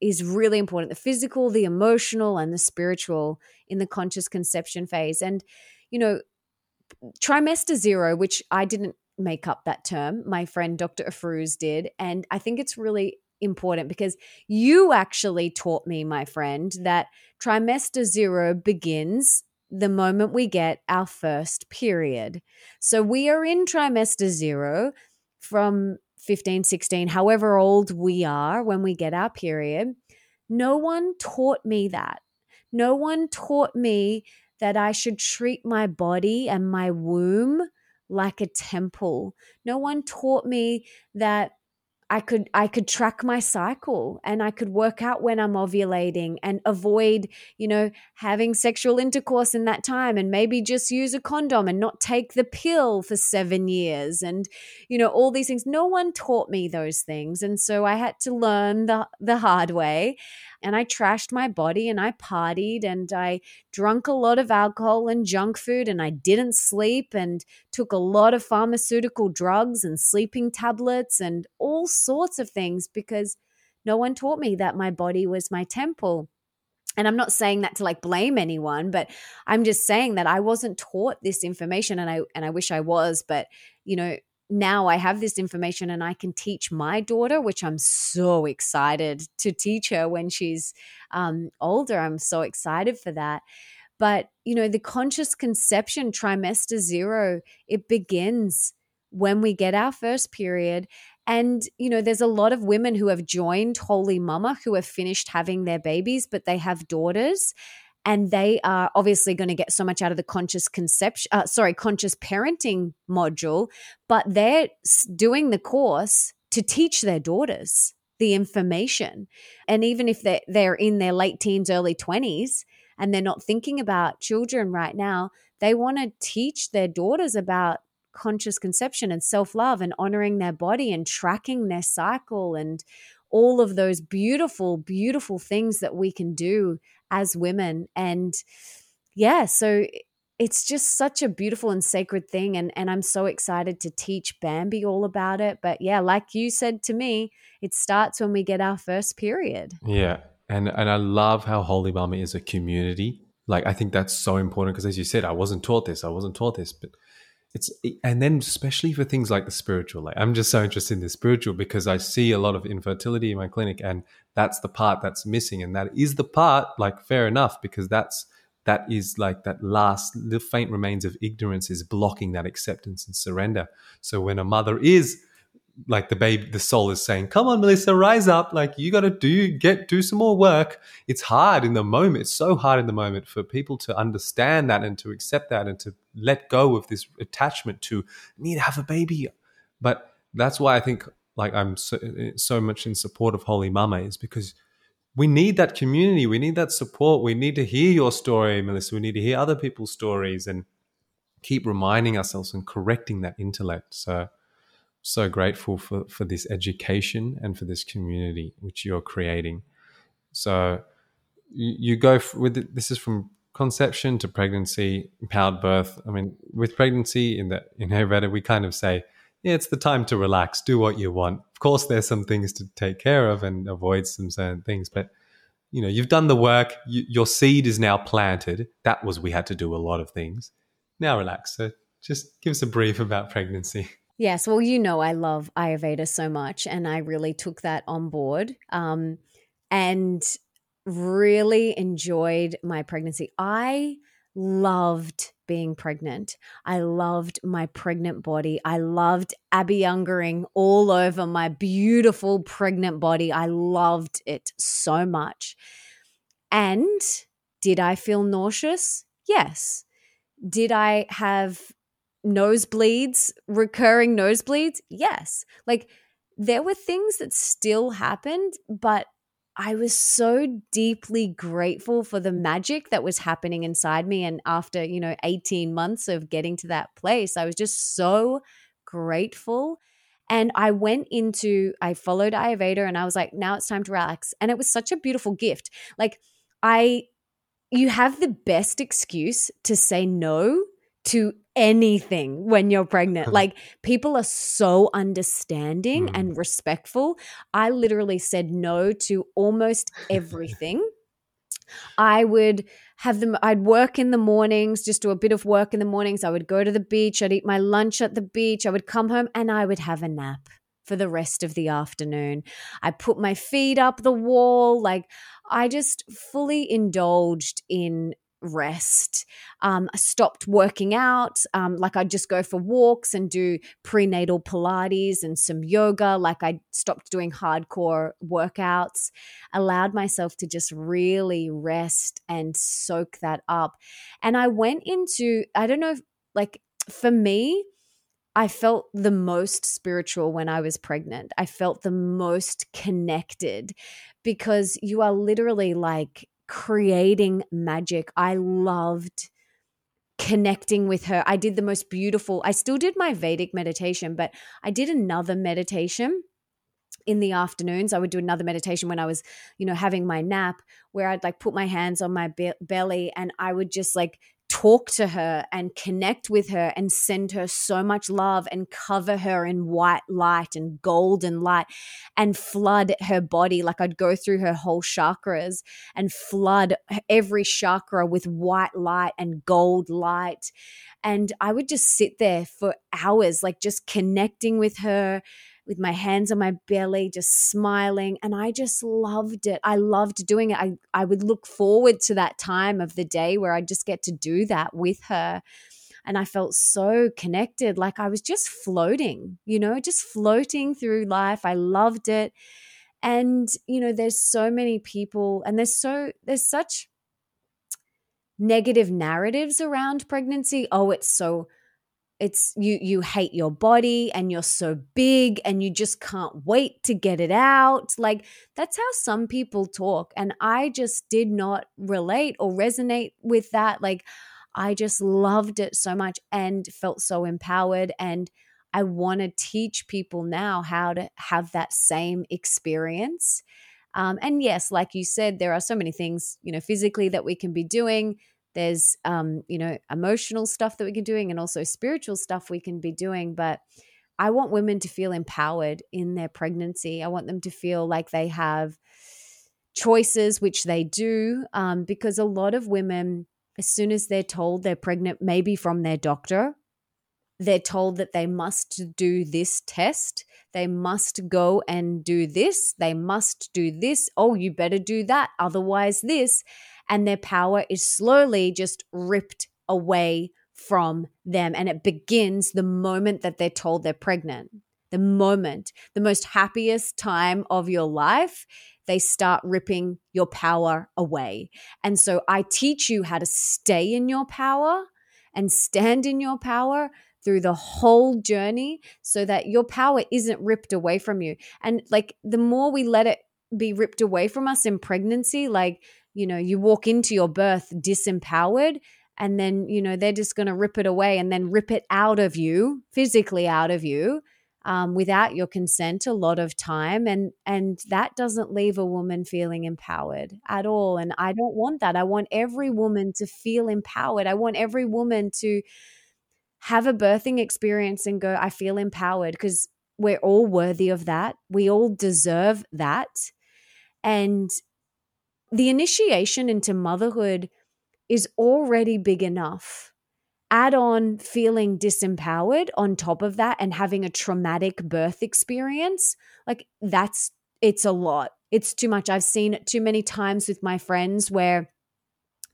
is really important the physical, the emotional, and the spiritual in the conscious conception phase. And, you know, trimester zero, which I didn't make up that term, my friend Dr. Afruz did. And I think it's really important because you actually taught me, my friend, that trimester zero begins the moment we get our first period. So we are in trimester zero from 15, 16, however old we are when we get our period, no one taught me that. No one taught me that I should treat my body and my womb like a temple. No one taught me that I could I could track my cycle and I could work out when I'm ovulating and avoid, you know, having sexual intercourse in that time and maybe just use a condom and not take the pill for 7 years and you know all these things no one taught me those things and so I had to learn the the hard way. And I trashed my body and I partied and I drunk a lot of alcohol and junk food and I didn't sleep and took a lot of pharmaceutical drugs and sleeping tablets and all sorts of things because no one taught me that my body was my temple. And I'm not saying that to like blame anyone, but I'm just saying that I wasn't taught this information and I and I wish I was, but you know, now I have this information and I can teach my daughter, which I'm so excited to teach her when she's um, older. I'm so excited for that. But, you know, the conscious conception trimester zero, it begins when we get our first period. And, you know, there's a lot of women who have joined Holy Mama who have finished having their babies, but they have daughters and they are obviously going to get so much out of the conscious conception uh, sorry conscious parenting module but they're doing the course to teach their daughters the information. And even if they're, they're in their late teens early 20s and they're not thinking about children right now they want to teach their daughters about conscious conception and self-love and honoring their body and tracking their cycle and all of those beautiful beautiful things that we can do as women. And yeah, so it's just such a beautiful and sacred thing. And, and I'm so excited to teach Bambi all about it. But yeah, like you said to me, it starts when we get our first period. Yeah. And, and I love how Holy Mama is a community. Like, I think that's so important because, as you said, I wasn't taught this. I wasn't taught this. But it's and then especially for things like the spiritual like i'm just so interested in the spiritual because i see a lot of infertility in my clinic and that's the part that's missing and that is the part like fair enough because that's that is like that last the faint remains of ignorance is blocking that acceptance and surrender. So when a mother is like the baby the soul is saying come on melissa rise up. Like you got to do get do some more work. It's hard in the moment it's so hard in the moment for people to understand that and to accept that and to let go of this attachment to need to have a baby. But that's why i think like i'm so, so much in support of holy mama is because we need that community we need that support we need to hear your story melissa we need to hear other people's stories and keep reminding ourselves and correcting that intellect. So so grateful for, for this education and for this community which you're creating. So you, you go with this is from conception to pregnancy, empowered birth. I mean, with pregnancy in the in Ayurveda, we kind of say, yeah, it's the time to relax, do what you want. Of course, there's some things to take care of and avoid some certain things, but you know, you've done the work. You, your seed is now planted. That was we had to do a lot of things. Now relax. So just give us a brief about pregnancy. Yes, well, you know, I love Ayurveda so much, and I really took that on board um, and really enjoyed my pregnancy. I loved being pregnant. I loved my pregnant body. I loved Abhyangering all over my beautiful pregnant body. I loved it so much. And did I feel nauseous? Yes. Did I have nosebleeds, recurring nosebleeds? Yes. Like there were things that still happened, but I was so deeply grateful for the magic that was happening inside me. And after, you know, 18 months of getting to that place, I was just so grateful. And I went into, I followed Ayurveda and I was like, now it's time to relax. And it was such a beautiful gift. Like, I, you have the best excuse to say no to anything when you're pregnant. like people are so understanding mm. and respectful. I literally said no to almost everything. I would have them I'd work in the mornings, just do a bit of work in the mornings. I would go to the beach, I'd eat my lunch at the beach, I would come home and I would have a nap for the rest of the afternoon. I put my feet up the wall, like I just fully indulged in rest. Um, I stopped working out. Um, like I'd just go for walks and do prenatal Pilates and some yoga. Like I stopped doing hardcore workouts, allowed myself to just really rest and soak that up. And I went into, I don't know, like for me, I felt the most spiritual when I was pregnant. I felt the most connected because you are literally like creating magic. I loved connecting with her. I did the most beautiful, I still did my Vedic meditation, but I did another meditation in the afternoons i would do another meditation when i was you know having my nap where i'd like put my hands on my be- belly and i would just like talk to her and connect with her and send her so much love and cover her in white light and golden light and flood her body. Like I'd go through her whole chakras and flood every chakra with white light and gold light. And I would just sit there for hours, like just connecting with her with my hands on my belly, just smiling. And I just loved it. I loved doing it. I, I would look forward to that time of the day where I just get to do that with her. And I felt so connected, like I was just floating, you know, just floating through life. I loved it. And, you know, there's so many people, and there's so, there's such negative narratives around pregnancy. Oh, it's so it's you you hate your body and you're so big and you just can't wait to get it out. Like that's how some people talk and i just did not relate or resonate with that. Like i just loved it so much and felt so empowered and i want to teach people now how to have that same experience. Um, and yes like you said there are so many things you know physically that we can be doing there's um, you know emotional stuff that we can doing and also spiritual stuff we can be doing but i want women to feel empowered in their pregnancy. I want them to feel like they have choices which they do um, because a lot of women as soon as they're told they're pregnant maybe from their doctor they're told that they must do this test they must go and do this they must do this oh you better do that otherwise this and their power is slowly just ripped away from them. And it begins the moment that they're told they're pregnant. The moment, the most happiest time of your life, they start ripping your power away. And so I teach you how to stay in your power and stand in your power through the whole journey so that your power isn't ripped away from you. And like the more we let it be ripped away from us in pregnancy, like you know, you walk into your birth disempowered and then, you know, they're just going to rip it away and then rip it out of you, physically out of you. Um, without your consent a lot of time and and that doesn't leave a woman feeling empowered at all and i don't want that i want every woman to feel empowered i want every woman to have a birthing experience and go i feel empowered because we're all worthy of that we all deserve that and the initiation into motherhood is already big enough. Add on feeling disempowered on top of that and having a traumatic birth experience, like that's it's a lot. It's too much. I've seen it too many times with my friends where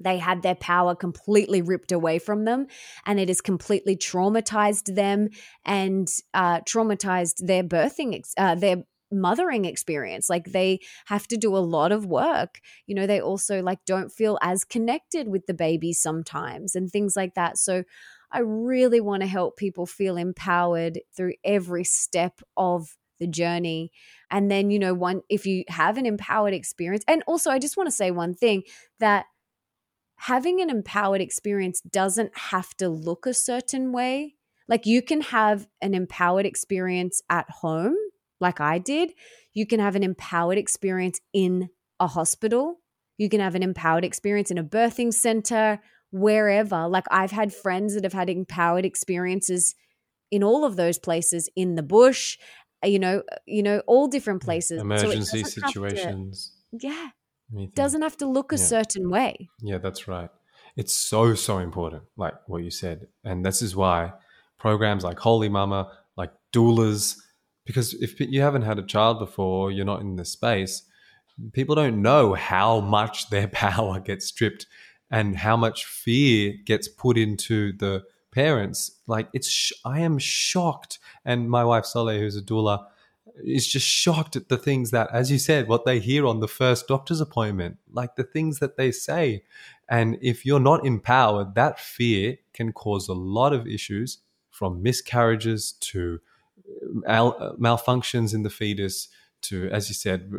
they had their power completely ripped away from them and it has completely traumatized them and uh, traumatized their birthing uh, their mothering experience like they have to do a lot of work you know they also like don't feel as connected with the baby sometimes and things like that so i really want to help people feel empowered through every step of the journey and then you know one if you have an empowered experience and also i just want to say one thing that having an empowered experience doesn't have to look a certain way like you can have an empowered experience at home like I did, you can have an empowered experience in a hospital. You can have an empowered experience in a birthing center, wherever. Like I've had friends that have had empowered experiences in all of those places in the bush, uh, you know, uh, you know, all different places. Emergency so situations. To, yeah. Anything. Doesn't have to look a yeah. certain way. Yeah, that's right. It's so, so important, like what you said. And this is why programs like Holy Mama, like doulas, because if you haven't had a child before, you're not in the space, people don't know how much their power gets stripped and how much fear gets put into the parents. Like it's, I am shocked. And my wife Soleil, who's a doula, is just shocked at the things that, as you said, what they hear on the first doctor's appointment, like the things that they say. And if you're not empowered, that fear can cause a lot of issues from miscarriages to mal- malfunctions in the fetus to, as you said,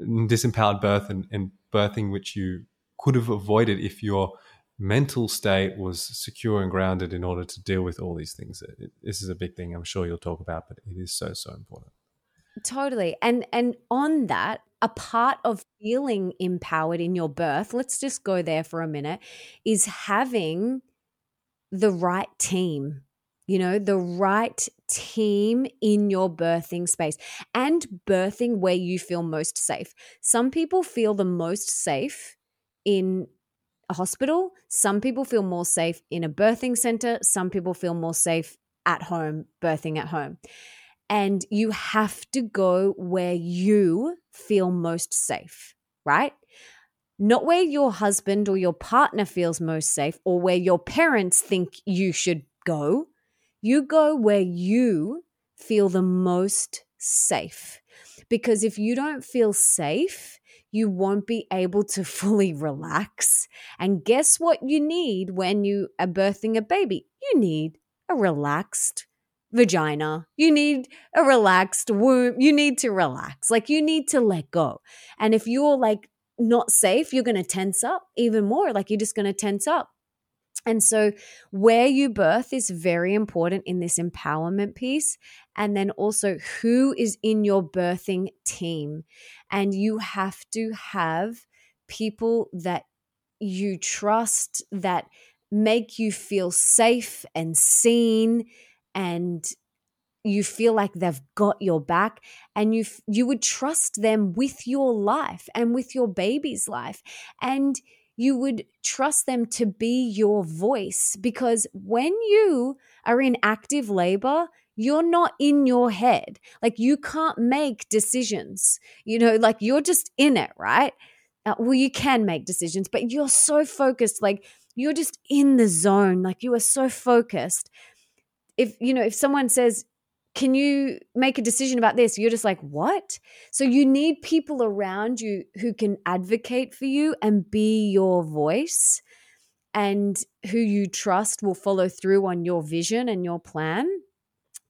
disempowered birth and, and birthing, which you could have avoided if your mental state was secure and grounded in order to deal with all these things. It, this is a big thing I'm sure you'll talk about, but it is so, so important. Totally. And and on that, a part of feeling empowered in your birth, let's just go there for a minute, is having the right team. You know, the right team in your birthing space and birthing where you feel most safe. Some people feel the most safe in a hospital. Some people feel more safe in a birthing center. Some people feel more safe at home, birthing at home. And you have to go where you feel most safe, right? Not where your husband or your partner feels most safe or where your parents think you should go. You go where you feel the most safe. Because if you don't feel safe, you won't be able to fully relax. And guess what you need when you are birthing a baby? You need a relaxed vagina. You need a relaxed womb. You need to relax. Like you need to let go. And if you're like not safe, you're going to tense up even more. Like you're just going to tense up. And so, where you birth is very important in this empowerment piece. And then also, who is in your birthing team? And you have to have people that you trust, that make you feel safe and seen and you feel like they've got your back and you you would trust them with your life and with your baby's life and you would trust them to be your voice because when you are in active labor you're not in your head. Like you can't make decisions. You know like you're just in it right? Uh, well you can make decisions but you're so focused like you're just in the zone. Like you are so focused. If you know if someone says can you make a decision about this? You're just like what? So you need people around you who can advocate for you and be your voice and who you trust will follow through on your vision and your plan.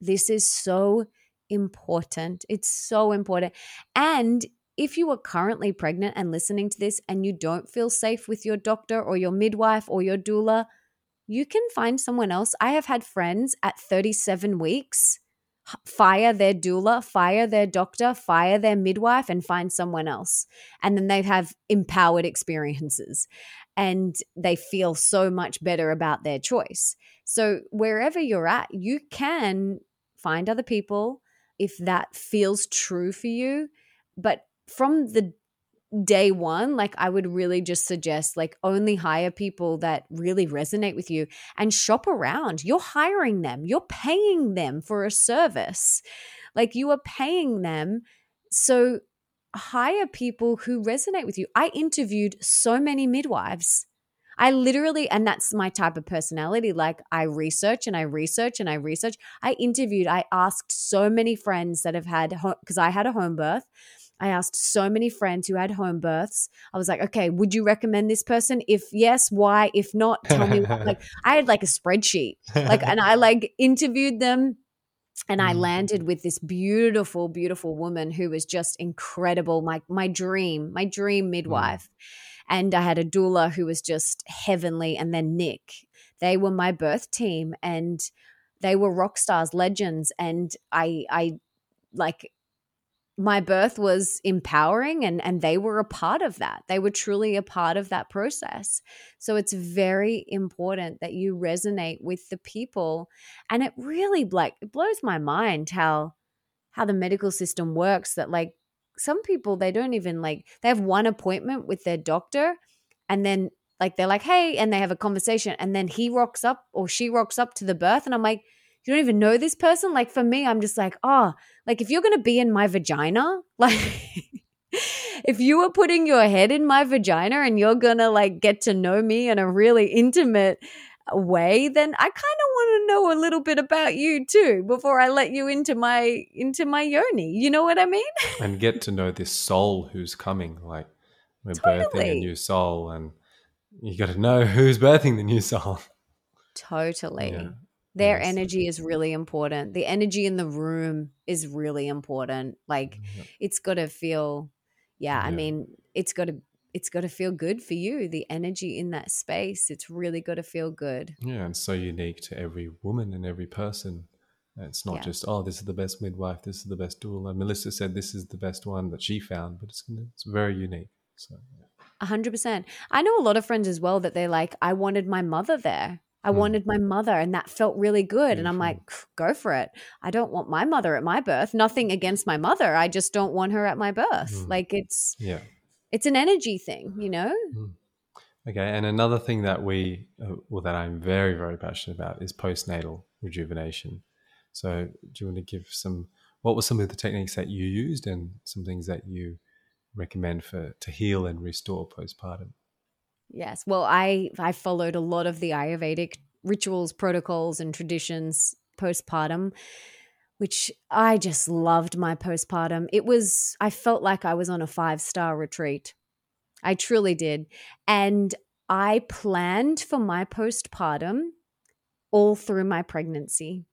This is so important. It's so important. And if you are currently pregnant and listening to this and you don't feel safe with your doctor or your midwife or your doula you can find someone else. I have had friends at 37 weeks fire their doula, fire their doctor, fire their midwife, and find someone else. And then they have empowered experiences and they feel so much better about their choice. So, wherever you're at, you can find other people if that feels true for you. But from the day one, like I would really just suggest like only hire people that really resonate with you and shop around. You're hiring them, you're paying them for a service. Like you are paying them. So hire people who resonate with you. I interviewed so many midwives. I literally, and that's my type of personality. Like I research and I research and I research. I interviewed, I asked so many friends that have had, because I had a home birth. I asked so many friends who had home births. I was like, okay, would you recommend this person? If yes, why? If not, tell me. like, I had like a spreadsheet, like, and I like interviewed them. And I mm. landed with this beautiful, beautiful woman who was just incredible. My my dream, my dream mm. midwife. And I had a doula who was just heavenly. And then Nick. They were my birth team and they were rock stars, legends. And I I like my birth was empowering and and they were a part of that. They were truly a part of that process. So it's very important that you resonate with the people. And it really like it blows my mind how how the medical system works that like some people they don't even like they have one appointment with their doctor and then like they're like hey and they have a conversation and then he rocks up or she rocks up to the birth and i'm like you don't even know this person. Like for me, I'm just like, oh, like if you're going to be in my vagina, like if you were putting your head in my vagina and you're going to like get to know me in a really intimate way, then I kind of want to know a little bit about you too before I let you into my into my yoni. You know what I mean? and get to know this soul who's coming. Like we're totally. birthing a new soul, and you got to know who's birthing the new soul. Totally. Yeah. Their yes. energy is really important. The energy in the room is really important. Like mm-hmm. it's got to feel yeah, yeah, I mean, it's got to it's got to feel good for you. The energy in that space, it's really got to feel good. Yeah, and so unique to every woman and every person. It's not Yeah. just oh, this is the best midwife, this is the best doula. Melissa said this is the best one that she found, but it's gonna, it's very unique. So A hundred percent. I know a lot of friends as well that they're like, I wanted my mother there. I Hmm. wanted my mother, and that felt really good. And I'm Beautiful. like, go for it. I don't want my mother at my birth. Nothing against my mother. I just don't want her at my birth. Mm. Like it's yeah. it's an energy thing, you know. Okay, and another thing that we, uh, well, that I'm very, very passionate about is postnatal rejuvenation. So, do you want to give some? What were some of the techniques that you used, and some things that you recommend for to heal and restore postpartum? Yes. Well, I I followed a lot of the Ayurvedic rituals, protocols, and traditions postpartum, which I just loved my postpartum. It was I felt like I was on a five star retreat. I truly did, and I planned for my postpartum all through my pregnancy.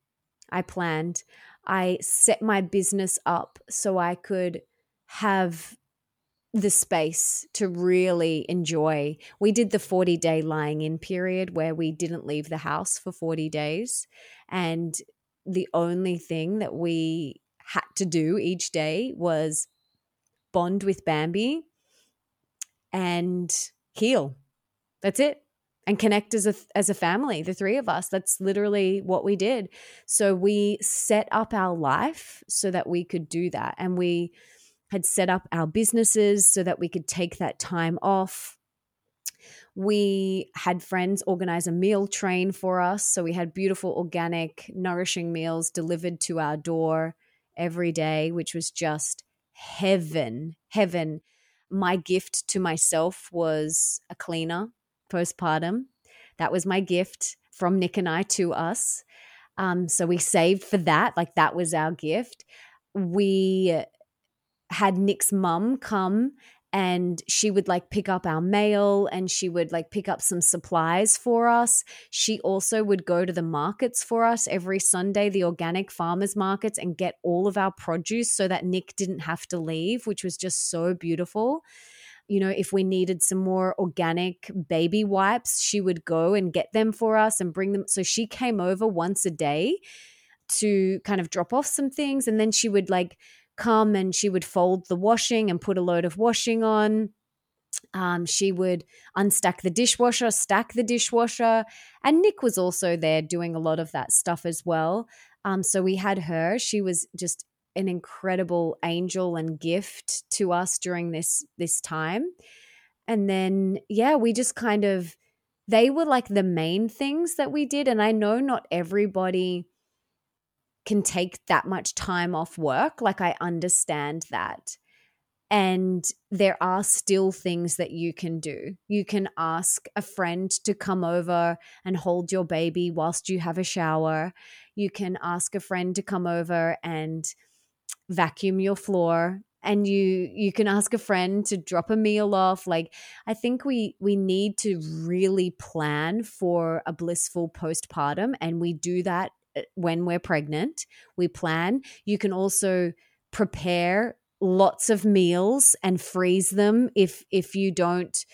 I planned. I set my business up so I could have the space to really enjoy. We did the 40 day lying in period where we didn't leave the house for 40 days. And the only thing that we had to do each day was bond with Bambi and heal. That's it. And connect as a as a family, the three of us. That's literally what we did. So we set up our life so that we could do that. And we had set up our businesses so that we could take that time off. We had friends organize a meal train for us. So we had beautiful, organic, nourishing meals delivered to our door every day, which was just heaven. Heaven. My gift to myself was a cleaner postpartum. That was my gift from Nick and I to us. Um, so we saved for that. Like that was our gift. We had Nick's mum come and she would like pick up our mail and she would like pick up some supplies for us. She also would go to the markets for us every Sunday, the organic farmers markets, and get all of our produce so that Nick didn't have to leave, which was just so beautiful. You know, if we needed some more organic baby wipes, she would go and get them for us and bring them. So she came over once a day to kind of drop off some things and then she would like come and she would fold the washing and put a load of washing on. Um, she would unstack the dishwasher, stack the dishwasher, and Nick was also there doing a lot of that stuff as well. Um, so we had her. She was just an incredible angel and gift to us during this this time. And then yeah, we just kind of they were like the main things that we did. And I know not everybody can take that much time off work. Like, I understand that. And there are still things that you can do. You can ask a friend to come over and hold your baby whilst you have a shower. You can ask a friend to come over and vacuum your floor and you you can ask a friend to drop a meal off like i think we we need to really plan for a blissful postpartum and we do that Eh, when we're pregnant we plan. You can also prepare lots of meals and freeze them if if you don't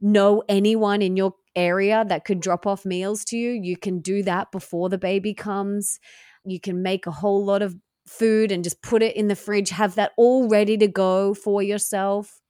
know anyone in your area that could drop off meals to you. You can do that before the baby comes. You can make a whole lot of food and just put it in the fridge. Have that all ready to go for yourself.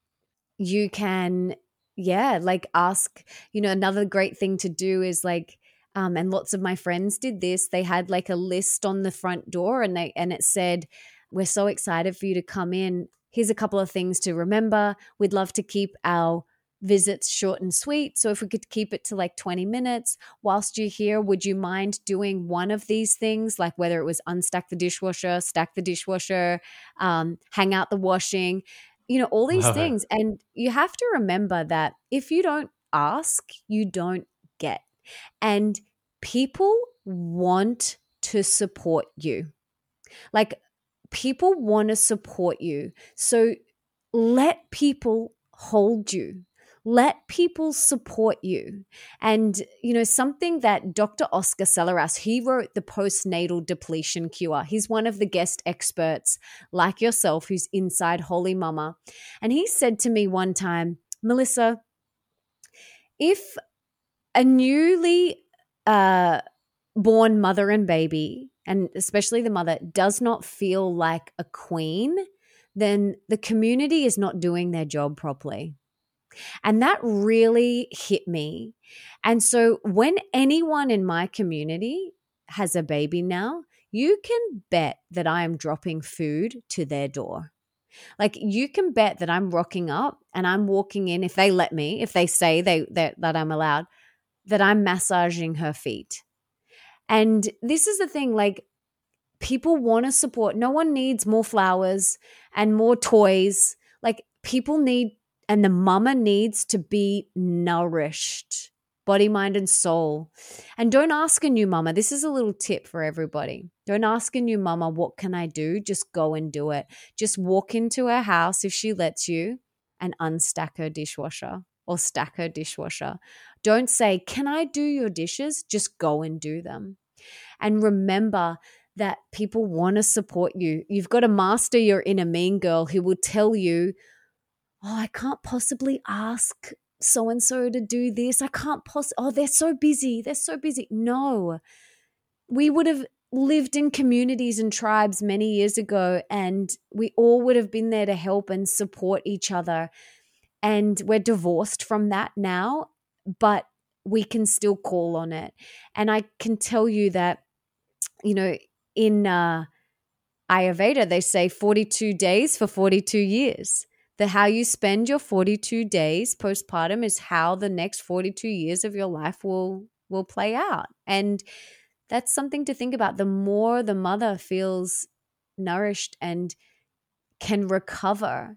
You can yeah like ask you know another great thing to do is like um, and lots of my friends did this. They had like a list on the front door and they and it said we're so excited for you to come in. Here's a couple of things to remember. We'd love to keep our visits short and sweet. So if we could keep it to like 20 minutes whilst you're here would you mind doing one of these things? Like whether it was unstack the dishwasher stack the dishwasher um, hang out the washing you know all these Love it. things. And you have to remember that if you don't ask you don't get. And people want to support you. Like people want to support you. So let people hold you. Let people support you. And you know something that dr oscar Serrallach, he wrote the postnatal depletion cure. He's one of the guest experts like yourself who's inside holy mama. And he said to me one time melissa if a newly uh, born mother and baby and especially the mother, does not feel like a queen, then the community is not doing their job properly. And that really hit me. And so when anyone in my community has a baby now, you can bet that I am dropping food to their door. Like you can bet that I'm rocking up and I'm walking in if they let me, if they say they that, that I'm allowed, that I'm massaging her feet. And this is the thing like people want to support. No one needs more flowers and more toys. Like people need and the mama needs to be nourished body, mind, and soul. And don't ask a new mama. This is a little tip for everybody. Don't ask a new mama, what can I do? Just go and do it. Just walk into her house if she lets you and unstack her dishwasher or stack her dishwasher. Don't say, Can I do your dishes? Just go and do them. And remember that people want to support you. You've got to master your inner mean girl who will tell you, Oh, I can't possibly ask so and so to do this. I can't possibly, oh, they're so busy. They're so busy. No, we would have lived in communities and tribes many years ago, and we all would have been there to help and support each other. And we're divorced from that now, but we can still call on it. And I can tell you that, you know, in uh, Ayurveda, they say 42 days for 42 years. That how you spend your 42 days postpartum is how the next 42 years of your life will will play out. And that's something to think about. The more the mother feels nourished and can recover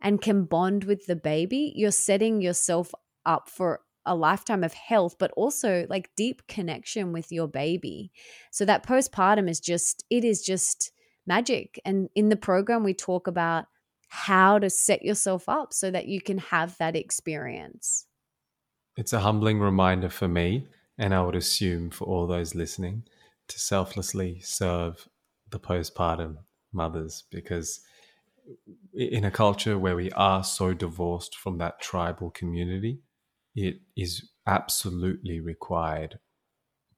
and can bond with the baby you're setting yourself up for a lifetime of health but also like deep connection with your baby so that postpartum is just it is just magic and in the program we talk about how to set yourself up so that you can have that experience. It's a humbling reminder for me, and I would assume for all those listening, to selflessly serve the postpartum mothers because in a culture where we are so divorced from that tribal community, it is absolutely required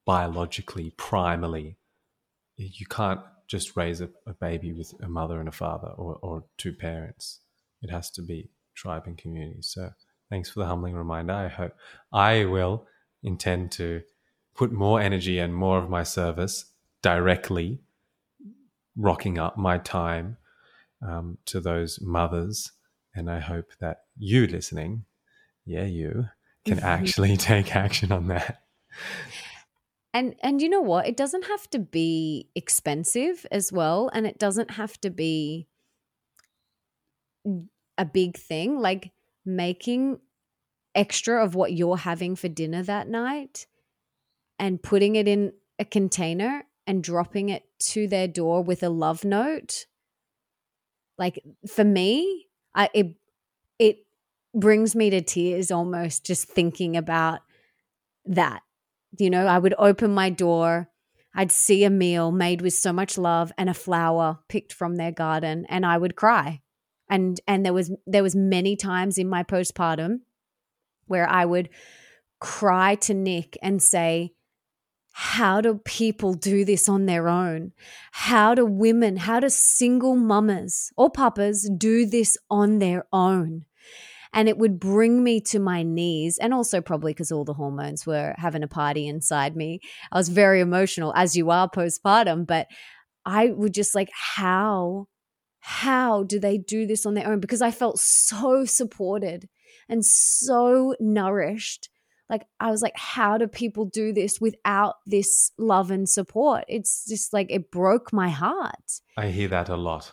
biologically, primally. You can't just raise a, a, baby with a mother and a father or, or two parents. It has to be tribe and community. So thanks for the humbling reminder. I hope I will intend to put more energy and more of my service directly rocking up my time um, to those mothers. And I hope that you listening, yeah, you can mm-hmm. actually take action on that. And and you know what? It doesn't have to be expensive as well and it doesn't have to be a big thing like making extra of what you're having for dinner that night and putting it in a container and dropping it to their door with a love note like for me I, it it brings me to tears almost just thinking about that you know, I would open my door, I'd see a meal made with so much love and a flower picked from their garden and I would cry. And and there was there was many times in my postpartum where I would cry to Nick and say, how do people do this on their own? How do women, how do single mamas or papas do this on their own? And it would bring me to my knees and also probably because all the hormones were having a party inside me. I was very emotional as you are postpartum but i would just like how how do they do this on their own? Because i felt so supported and so nourished. Like i was like how do people do this without this love and support? It's just like it broke my heart. I hear that a lot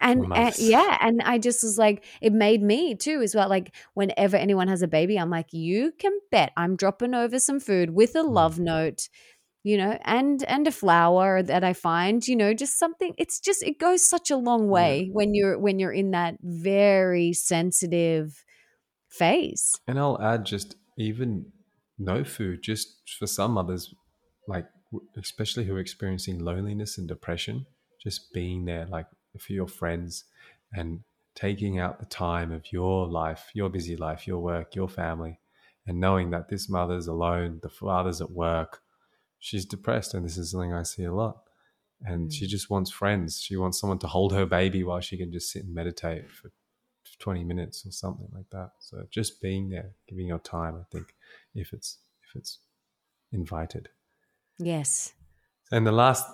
and, and, yeah and i just was like it made me too as well like whenever anyone has a baby i'm like you can bet i'm dropping over some food with a love mm. note you know and and a flower that i find you know just something it's just it goes such a long way yeah. when you're when you're in that very sensitive phase and i'll add just even no food just for some mothers like especially who are experiencing loneliness and depression just being there like for your friends and taking out the time of your life, your busy life, your work, your family, and knowing that this mother's alone, the father's at work, she's depressed, and this is something I see a lot. And Mm. she just wants friends. She wants someone to hold her baby while she can just sit and meditate for 20 minutes or something like that. So just being there, giving your time, I think, if it's if it's invited. Yes. And the last,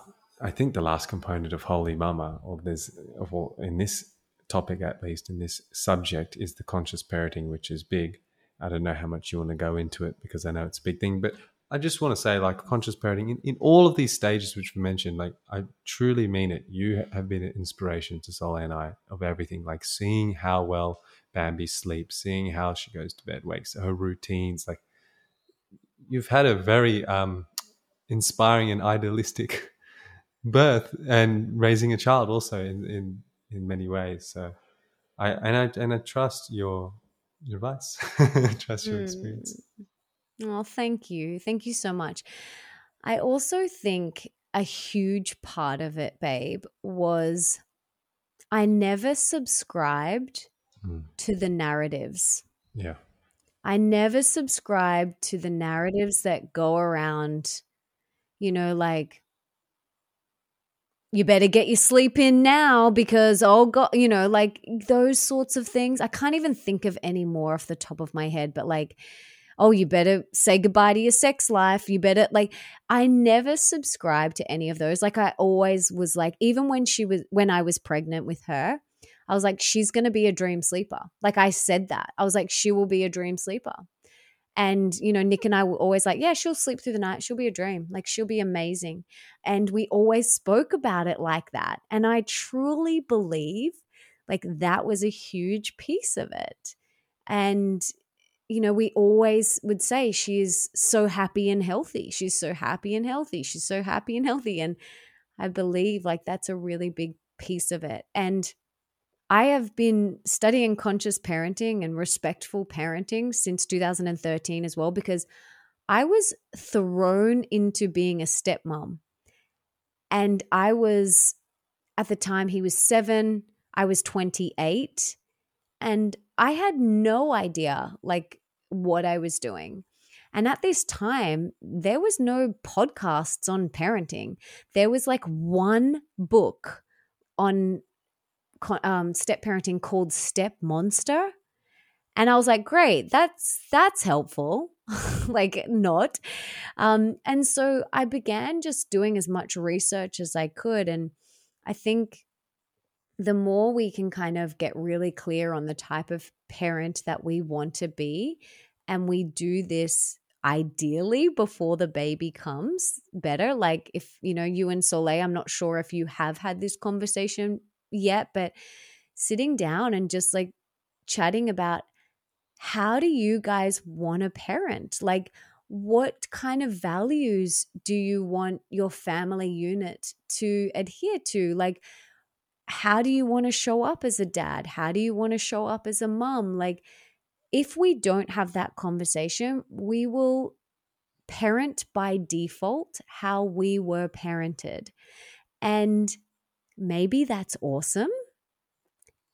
I think, the last component of Wholy Mama, or there's of all, in this topic at least, in this subject, is the conscious parenting, which is big. I don't know how much you want to go into it because I know it's a big thing, but I just want to say, like conscious parenting, in, in all of these stages which we mentioned, like I truly mean it. You have been an inspiration to Soleil and I of everything, like seeing how well Bambi sleeps, seeing how she goes to bed, wakes, her routines. Like you've had a very um, inspiring and idealistic birth and raising a child also in in in many ways so i and i and i trust your your advice trust your experience Oh, thank you. Thank you so much. I also think a huge part of it, babe, was I never subscribed Mm. to the narratives. yeah I never subscribed to the narratives that go around, you know, like, you better get your sleep in now because, oh God, you know, like those sorts of things. I can't even think of any more off the top of my head, but like, oh, you better say goodbye to your sex life. You better, like, I never subscribed to any of those. Like, I always was like, even when she was, when I was pregnant with her, I was like, she's going to be a dream sleeper. Like, I said that. I was like, she will be a dream sleeper. And, you know, Nick and I were always like, yeah, she'll sleep through the night. She'll be a dream. Like, she'll be amazing. And we always spoke about it like that. And I truly believe like that was a huge piece of it. And, you know, we always would say she is so happy and healthy. She's so happy and healthy. She's so happy and healthy. And I believe like that's a really big piece of it. And I have been studying conscious parenting and respectful parenting since 2013 as well, because I was thrown into being a stepmom. And I was, at the time, he was seven, I was 28, and I had no idea like what I was doing. And at this time, there was no podcasts on parenting. There was like one book on um, step parenting called Step Monster. And I was like, great, that's that's helpful. like not. Um, and so I began just doing as much research as I could. And I think the more we can kind of get really clear on the type of parent that we want to be, and we do this ideally before the baby comes better. Like if, you know, you and Soleil, I'm not sure if you have had this conversation yet, but sitting down and just like chatting about how do you guys want to parent? Like, what kind of values do you want your family unit to adhere to? Like, how do you want to show up as a dad? How do you want to show up as a mom? Like, if we don't have that conversation, we will parent by default how we were parented. And maybe that's awesome,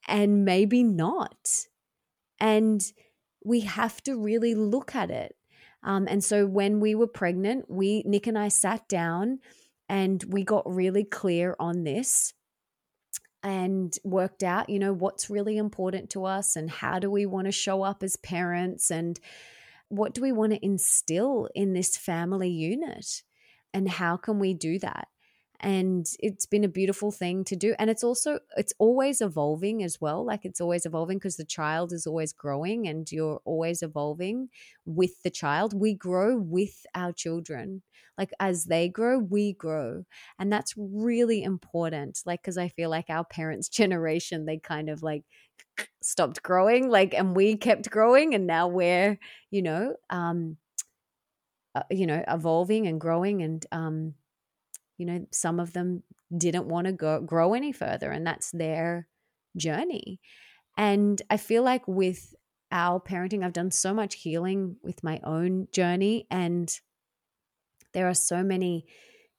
and maybe not. And we have to really look at it. Um, and so when we were pregnant, we Nick and I sat down and we got really clear on this and worked out, you know, what's really important to us and how do we want to show up as parents and what do we want to instill in this family unit and how can we do that? And it's been a beautiful thing to do and it's also it's always evolving as well like it's always evolving because the child is always growing and you're always evolving with the child. We grow with our children like as they grow we grow and that's really important like because i feel like our parents generation they kind of like stopped growing like and we kept growing and now we're you know um uh, you know evolving and growing and um you know some of them didn't want to go grow any further and that's their journey. And i feel like with our parenting i've done so much healing with my own journey and there are so many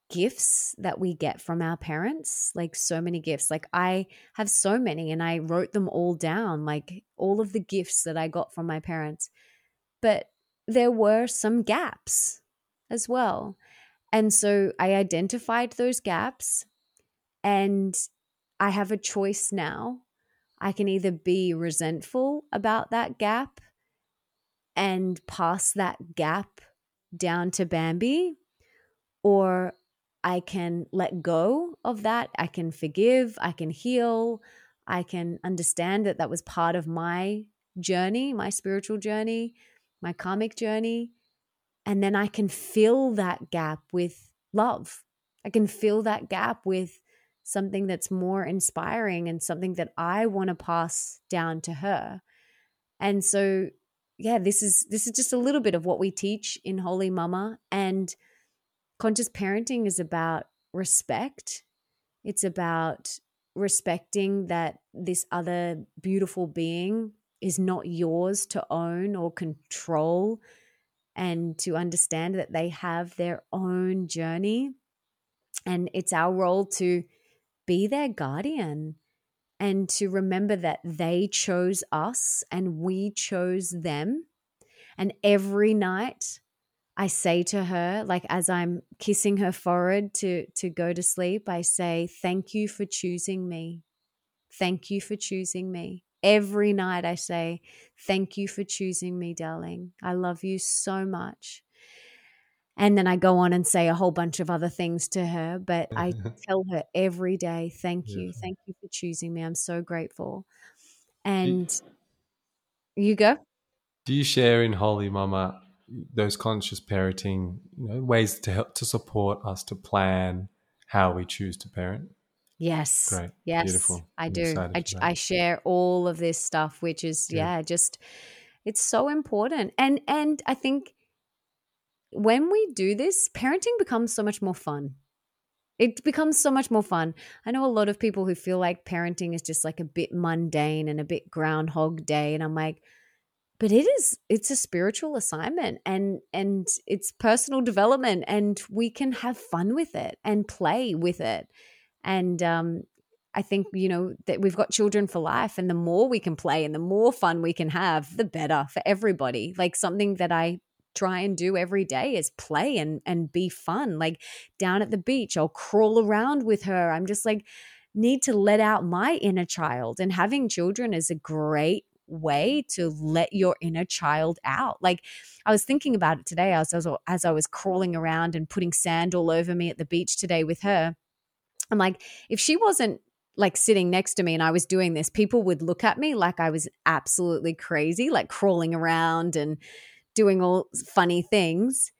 gifts that we get from our parents like so many gifts. Like i have so many and i wrote them all down like all of the gifts that i got from my parents. But there were some gaps as well And so I identified those gaps and I have a choice now. I can either be resentful about that gap and pass that gap down to Bambi, or I can let go of that. I can forgive, I can heal, I can understand that that was part of my journey, my spiritual journey, my karmic journey. And then I can fill that gap with love. I can fill that gap with something that's more inspiring and something that I want to pass down to her. And so yeah, this is this is just a little bit of what we teach in Wholy Mama and conscious parenting is about respect. It's about respecting that this other beautiful being is not yours to own or control and to understand that they have their own journey and it's our role to be their guardian and to remember that they chose us and we chose them. And every night I say to her, like as I'm kissing her forehead to, to go to sleep, I say, Thank you for choosing me. Thank you for choosing me. Every night I say, Thank you for choosing me, darling. I love you so much. And then I go on and say a whole bunch of other things to her, but I tell her every day, thank you. Yeah. Thank you for choosing me. I'm so grateful. And you, you go. Do you share in Wholy Mama those conscious parenting you know, ways to help to support us to plan how we choose to parent? Yes. Great. Yes. Beautiful. I I'm do. I, I share all of this stuff, which is, yeah. yeah, just, it's so important. And, and I think, when we do this, parenting becomes so much more fun. It becomes so much more fun. I know a lot of people who feel like parenting is just like a bit mundane and a bit groundhog day. And I'm like, but it is it's a spiritual assignment and and it's personal development and we can have fun with it and play with it and um I think, you know, that we've got children for life, and the more we can play and the more fun we can have, the better for everybody. Like something that I try and do every day is play and and be fun. Like down at the beach, I'll crawl around with her. I'm just like need to let out my inner child and having children is a great way to let your inner child out. Like I was thinking about it today as, as, as I was crawling around and putting sand all over me at the beach today with her. I'm like, if she wasn't like sitting next to me and I was doing this, people would look at me like I was absolutely crazy, like crawling around and doing all funny things,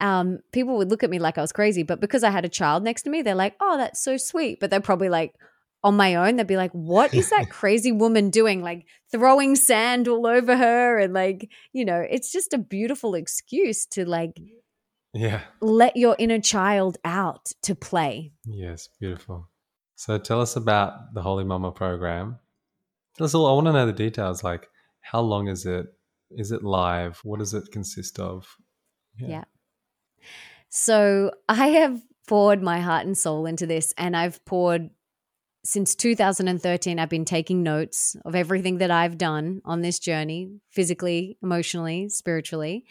um, people would look at me like I was crazy. But because I had a child next to me, they're like, oh, that's so sweet. But they're probably like, on my own, they'd be like, what is that crazy woman doing? Like throwing sand all over her. And like, you know, it's just a beautiful excuse to like, yeah, let your inner child out to play. Yes, beautiful. So tell us about the Wholy Mama program. Tell us all, I want to know the details. Like, how long is it? Is it live? What does it consist of? Yeah. yeah. So I have poured my heart and soul into this, and I've poured since 2013. I've been taking notes of everything that I've done on this journey physically, emotionally, spiritually.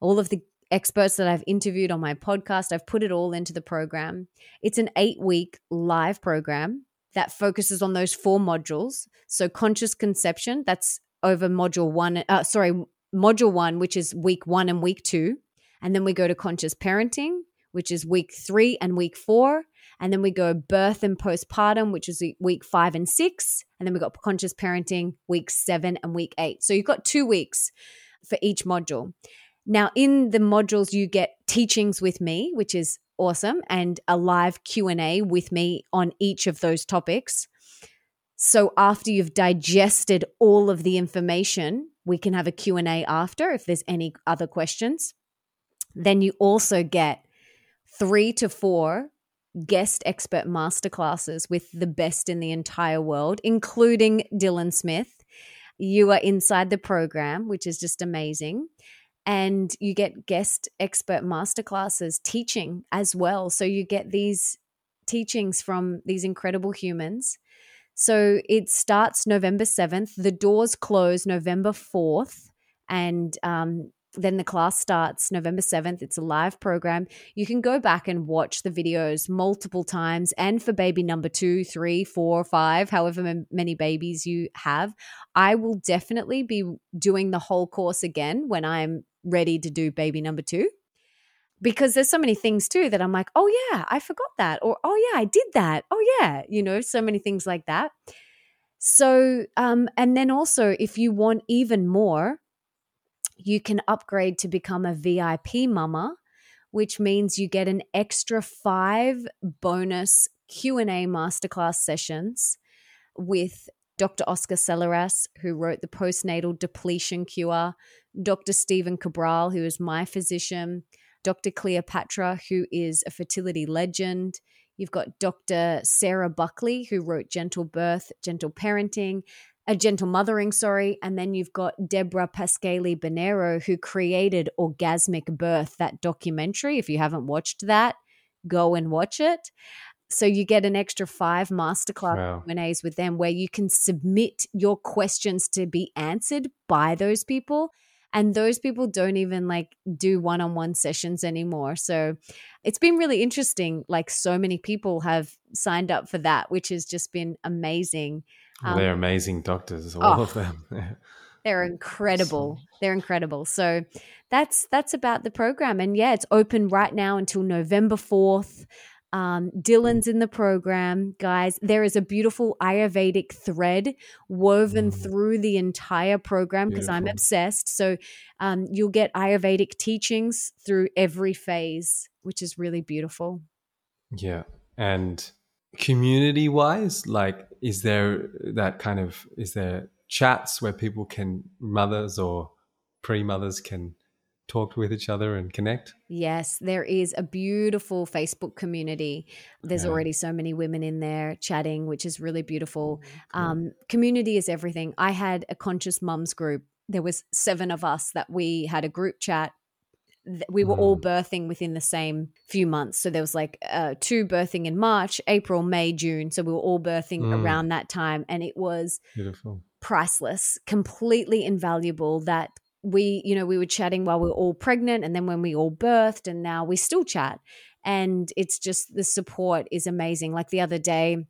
All of the experts that I've interviewed on my podcast, I've put it all into the program. It's an eight week live program that focuses on those four modules. So, conscious conception, that's over module one, uh, sorry, module one, which is week one and week two. And then we go to conscious parenting, which is week three and week four. And then we go birth and postpartum, which is week five and six. And then we got conscious parenting, week seven and week eight. So you've got two weeks for each module. Now, in the modules, you get teachings with me, which is awesome, and a live Q&A with me on each of those topics. So after you've digested all of the information, we can have a Q&A after if there's any other questions. Then you also get 3 to 4 guest expert masterclasses with the best in the entire world, including Dylan Smith. You are inside the program, which is just amazing. And you get guest expert masterclasses teaching as well. So you get these teachings from these incredible humans so it starts November 7th. The doors close November 4th. And um, then the class starts November 7th. It's a live program. You can go back and watch the videos multiple times. And for baby number two, three, four, five, however many babies you have, I will definitely be doing the whole course again when I'm ready to do baby number two. Because there's so many things too that I'm like, oh yeah, I forgot that. Or, oh yeah, I did that. Oh yeah, you know, so many things like that. So, um, and then also if you want even more, you can upgrade to become a VIP mama, which means you get an extra five bonus Q&A masterclass sessions with Dr. Oscar Serrallach, who wrote the postnatal depletion cure, Dr. Stephen Cabral, who is my physician, Dr. Cleopatra, who is a fertility legend. You've got Dr. Sarah Buckley, who wrote Gentle Birth, Gentle Parenting, a gentle mothering, sorry. And then you've got Deborah Pascali Bonaro, who created Orgasmic Birth, that documentary. If you haven't watched that, go and watch it. So you get an extra five masterclass wow. Q&As with them where you can submit your questions to be answered by those people. And those people don't even like do one-on-one sessions anymore. So it's been really interesting. Like so many people have signed up for that, which has just been amazing. Um, they're amazing doctors, all oh, of them. they're incredible. They're incredible. So that's that's about the program, and yeah, it's open right now until November fourth. Um, Dylan's in the program, guys. There is a beautiful Ayurvedic thread woven mm. through the entire program because I'm obsessed. So um, you'll get Ayurvedic teachings through every phase, which is really beautiful. Yeah, and community wise like is there that kind of is there chats where people can mothers or pre-mothers can talk with each other and connect yes there is a beautiful facebook community there's yeah. already so many women in there chatting which is really beautiful cool. um, community is everything i had a conscious mums group there was seven of us that we had a group chat we were mm. all birthing within the same few months. So there was like uh, two birthing in March, April, May, June. So we were all birthing mm. around that time. And it was Beautiful. priceless, completely invaluable that we, you know, we were chatting while we were all pregnant and then when we all birthed and now we still chat. And it's just the support is amazing. Like the other day,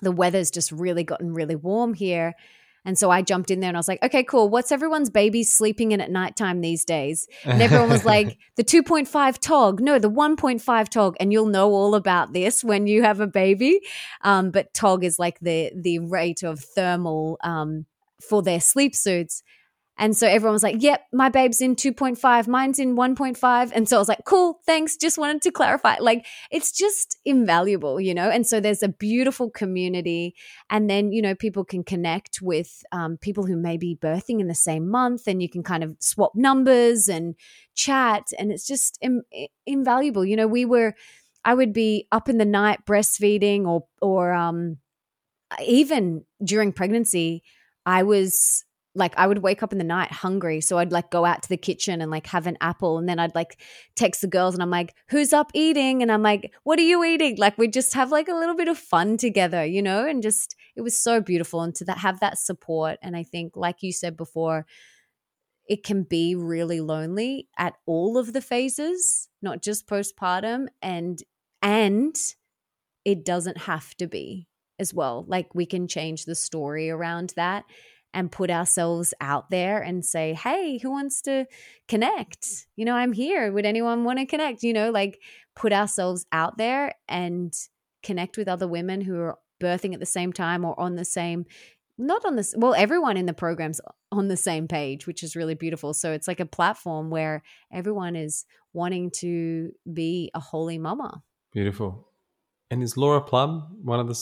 the weather's just really gotten really warm here and so I jumped in there and I was like, okay, cool. What's everyone's baby sleeping in at nighttime these days? And everyone was like, the 2.5 TOG. No, the 1.5 TOG. And you'll know all about this when you have a baby. Um, but TOG is like the, the rate of thermal um, for their sleep suits. And so everyone was like, yep, my babe's in 2.5, mine's in 1.5. And so I was like, cool, thanks. Just wanted to clarify. Like, it's just invaluable, you know? And so there's a beautiful community. And then, you know, people can connect with um, people who may be birthing in the same month and you can kind of swap numbers and chat. And it's just Im- invaluable. You know, we were, I would be up in the night breastfeeding or, or, um, even during pregnancy, I was like I would wake up in the night hungry. So I'd like go out to the kitchen and like have an apple. And then I'd like text the girls and I'm like, who's up eating? And I'm like, what are you eating? Like we just have like a little bit of fun together, you know? And just it was so beautiful. And to that, have that support. And I think, like you said before, it can be really lonely at all of the phases, not just postpartum. And and it doesn't have to be as well. Like we can change the story around that and put ourselves out there and say, hey, who wants to connect? You know, I'm here. Would anyone want to connect? You know, like put ourselves out there and connect with other women who are birthing at the same time or on the same not on this well everyone in the programs on the same page which is really beautiful so it's like a platform where everyone is wanting to be a holy mama beautiful and is laura plumb one of the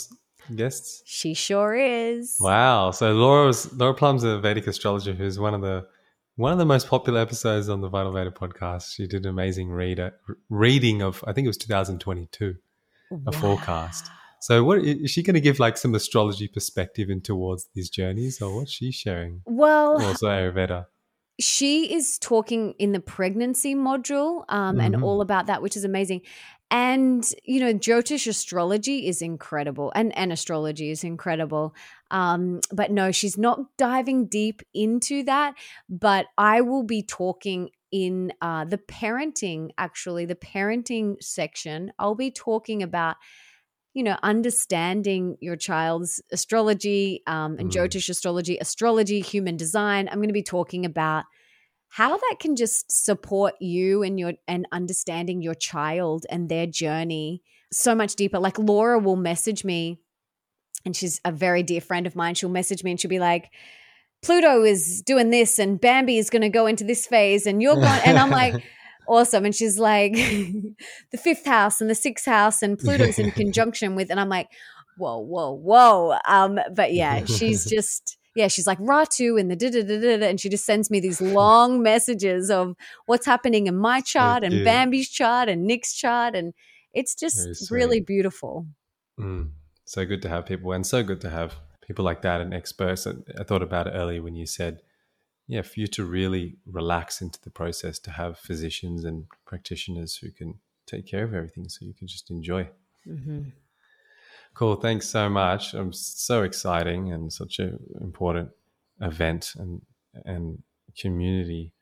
guests? She sure is. Wow. So Laura's Laura Plumb's a Vedic astrologer who's one of the one of the most popular episodes on the Vital Veda podcast. She did an amazing reader, reading of I think it was 2022, wow. a forecast. So, what is she going to give like some astrology perspective in towards these journeys, or what's she sharing? Well, also Ayurveda. she is talking in the pregnancy module um, mm-hmm. and all about that, which is amazing. And you know, Jyotish astrology is incredible, and and astrology is incredible. Um, but no, she's not diving deep into that. But I will be talking in uh, the parenting, actually, the parenting section. I'll be talking about you know, understanding your child's astrology um, and mm. Jyotish astrology, astrology, human design. I'm going to be talking about how that can just support you and your and understanding your child and their journey so much deeper. Like Laura will message me, and she's a very dear friend of mine. She'll message me and she'll be like, Pluto is doing this and Bambi is going to go into this phase and you're going and I'm like awesome. And she's like, the fifth house and the sixth house and Pluto's in conjunction with, and I'm like, whoa, whoa, whoa. Um, but yeah, she's just, yeah, she's like Rahu and the da da da da, and she just sends me these long messages of what's happening in my chart and Bambi's chart and Nick's chart, and it's just really beautiful. Mm. So good to have people, and so good to have people like that and experts. I thought about it earlier when you said yeah, for you to really relax into the process, to have physicians and practitioners who can take care of everything so you can just enjoy. Mm-hmm. Cool. Thanks so much. I'm so exciting and such an important event and and community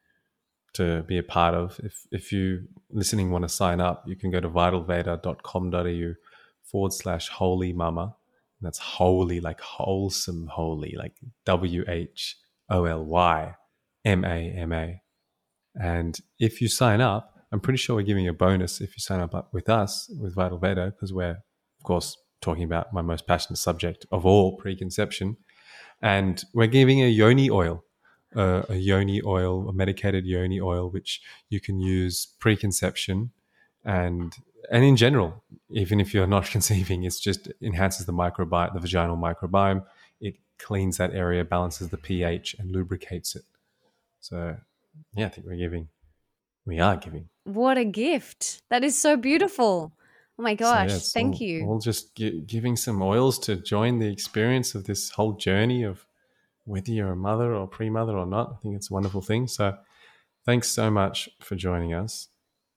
to be a part of. If if you listening want to sign up, you can go to vitalveda.com.au forward slash holy mama. that's holy, like wholesome holy, like W H O L Y M A M A. And if you sign up, I'm pretty sure we're giving you a bonus if you sign up with us with Vital Veda, because we're, of course, talking about my most passionate subject of all preconception. And we're giving a yoni oil, uh, a yoni oil, a medicated yoni oil, which you can use preconception and and in general, even if you're not conceiving, it's just enhances the microbiome, the vaginal microbiome. It cleans that area, balances the pH, and lubricates it. So, yeah, I think we're giving. We are giving. What a gift. That is so beautiful. Oh my gosh. So, yeah, Thank all, you. All just gi- giving some oils to join the experience of this whole journey of whether you're a mother or pre mother or not. I think it's a wonderful thing. So, thanks so much for joining us.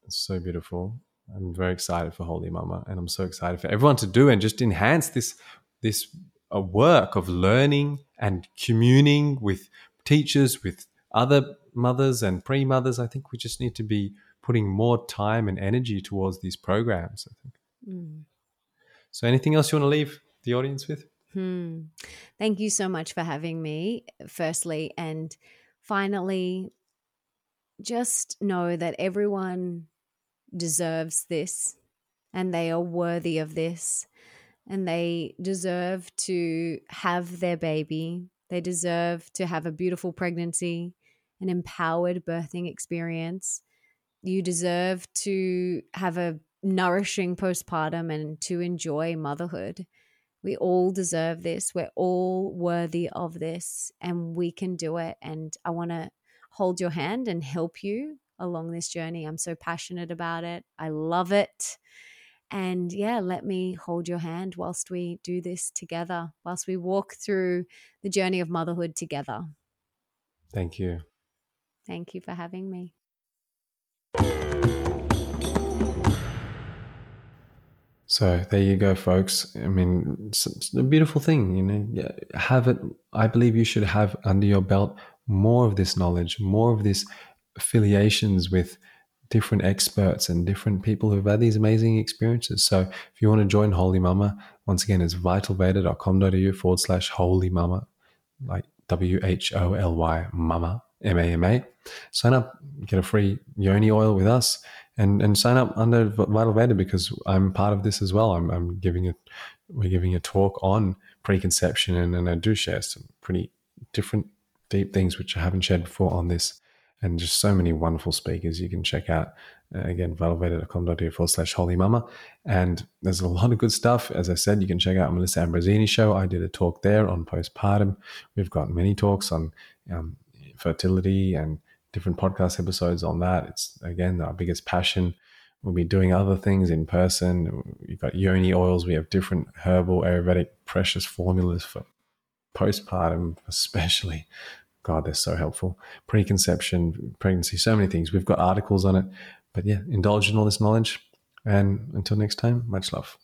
It's so beautiful. I'm very excited for Wholy Mama, and I'm so excited for everyone to do and just enhance this this a work of learning and communing with teachers, with other mothers and pre mothers, I think we just need to be putting more time and energy towards these programs. I think. Mm. So, anything else you want to leave the audience with? Hmm. Thank you so much for having me, firstly. And finally, just know that everyone deserves this and they are worthy of this and they deserve to have their baby. They deserve to have a beautiful pregnancy an empowered birthing experience. You deserve to have a nourishing postpartum and to enjoy motherhood. We all deserve this. We're all worthy of this, and we can do it. And I want to hold your hand and help you along this journey. I'm so passionate about it. I love it. And yeah, let me hold your hand whilst we do this together, whilst we walk through the journey of motherhood together. Thank you. Thank you for having me. So there you go, folks. I mean, it's, it's, a beautiful thing, you know. Have it. I believe you should have under your belt more of this knowledge, more of this affiliations with different experts and different people who've had these amazing experiences. So if you want to join Wholy Mama, once again, it's vitalveda.com.au forward slash Wholy Mama, like W H O L Y Mama. MAMA. Sign up, get a free yoni oil with us, and and sign up under Vital Veda because I'm part of this as well. I'm, I'm giving it. We're giving a talk on preconception, and, and I do share some pretty different, deep things which I haven't shared before on this, and just so many wonderful speakers you can check out. Uh, again, vitalveda.com.au forward slash holy mama. And there's a lot of good stuff. As I said, you can check out Melissa Ambrosini show. I did a talk there on postpartum. We've got many talks on um, fertility and different podcast episodes on that. It's again our biggest passion. We'll be doing other things in person. We've got yoni oils. We have different herbal, Ayurvedic, precious formulas for postpartum, especially. God, they're so helpful. Preconception, pregnancy, so many things. We've got articles on it. But yeah, indulge in all this knowledge. And until next time, much love.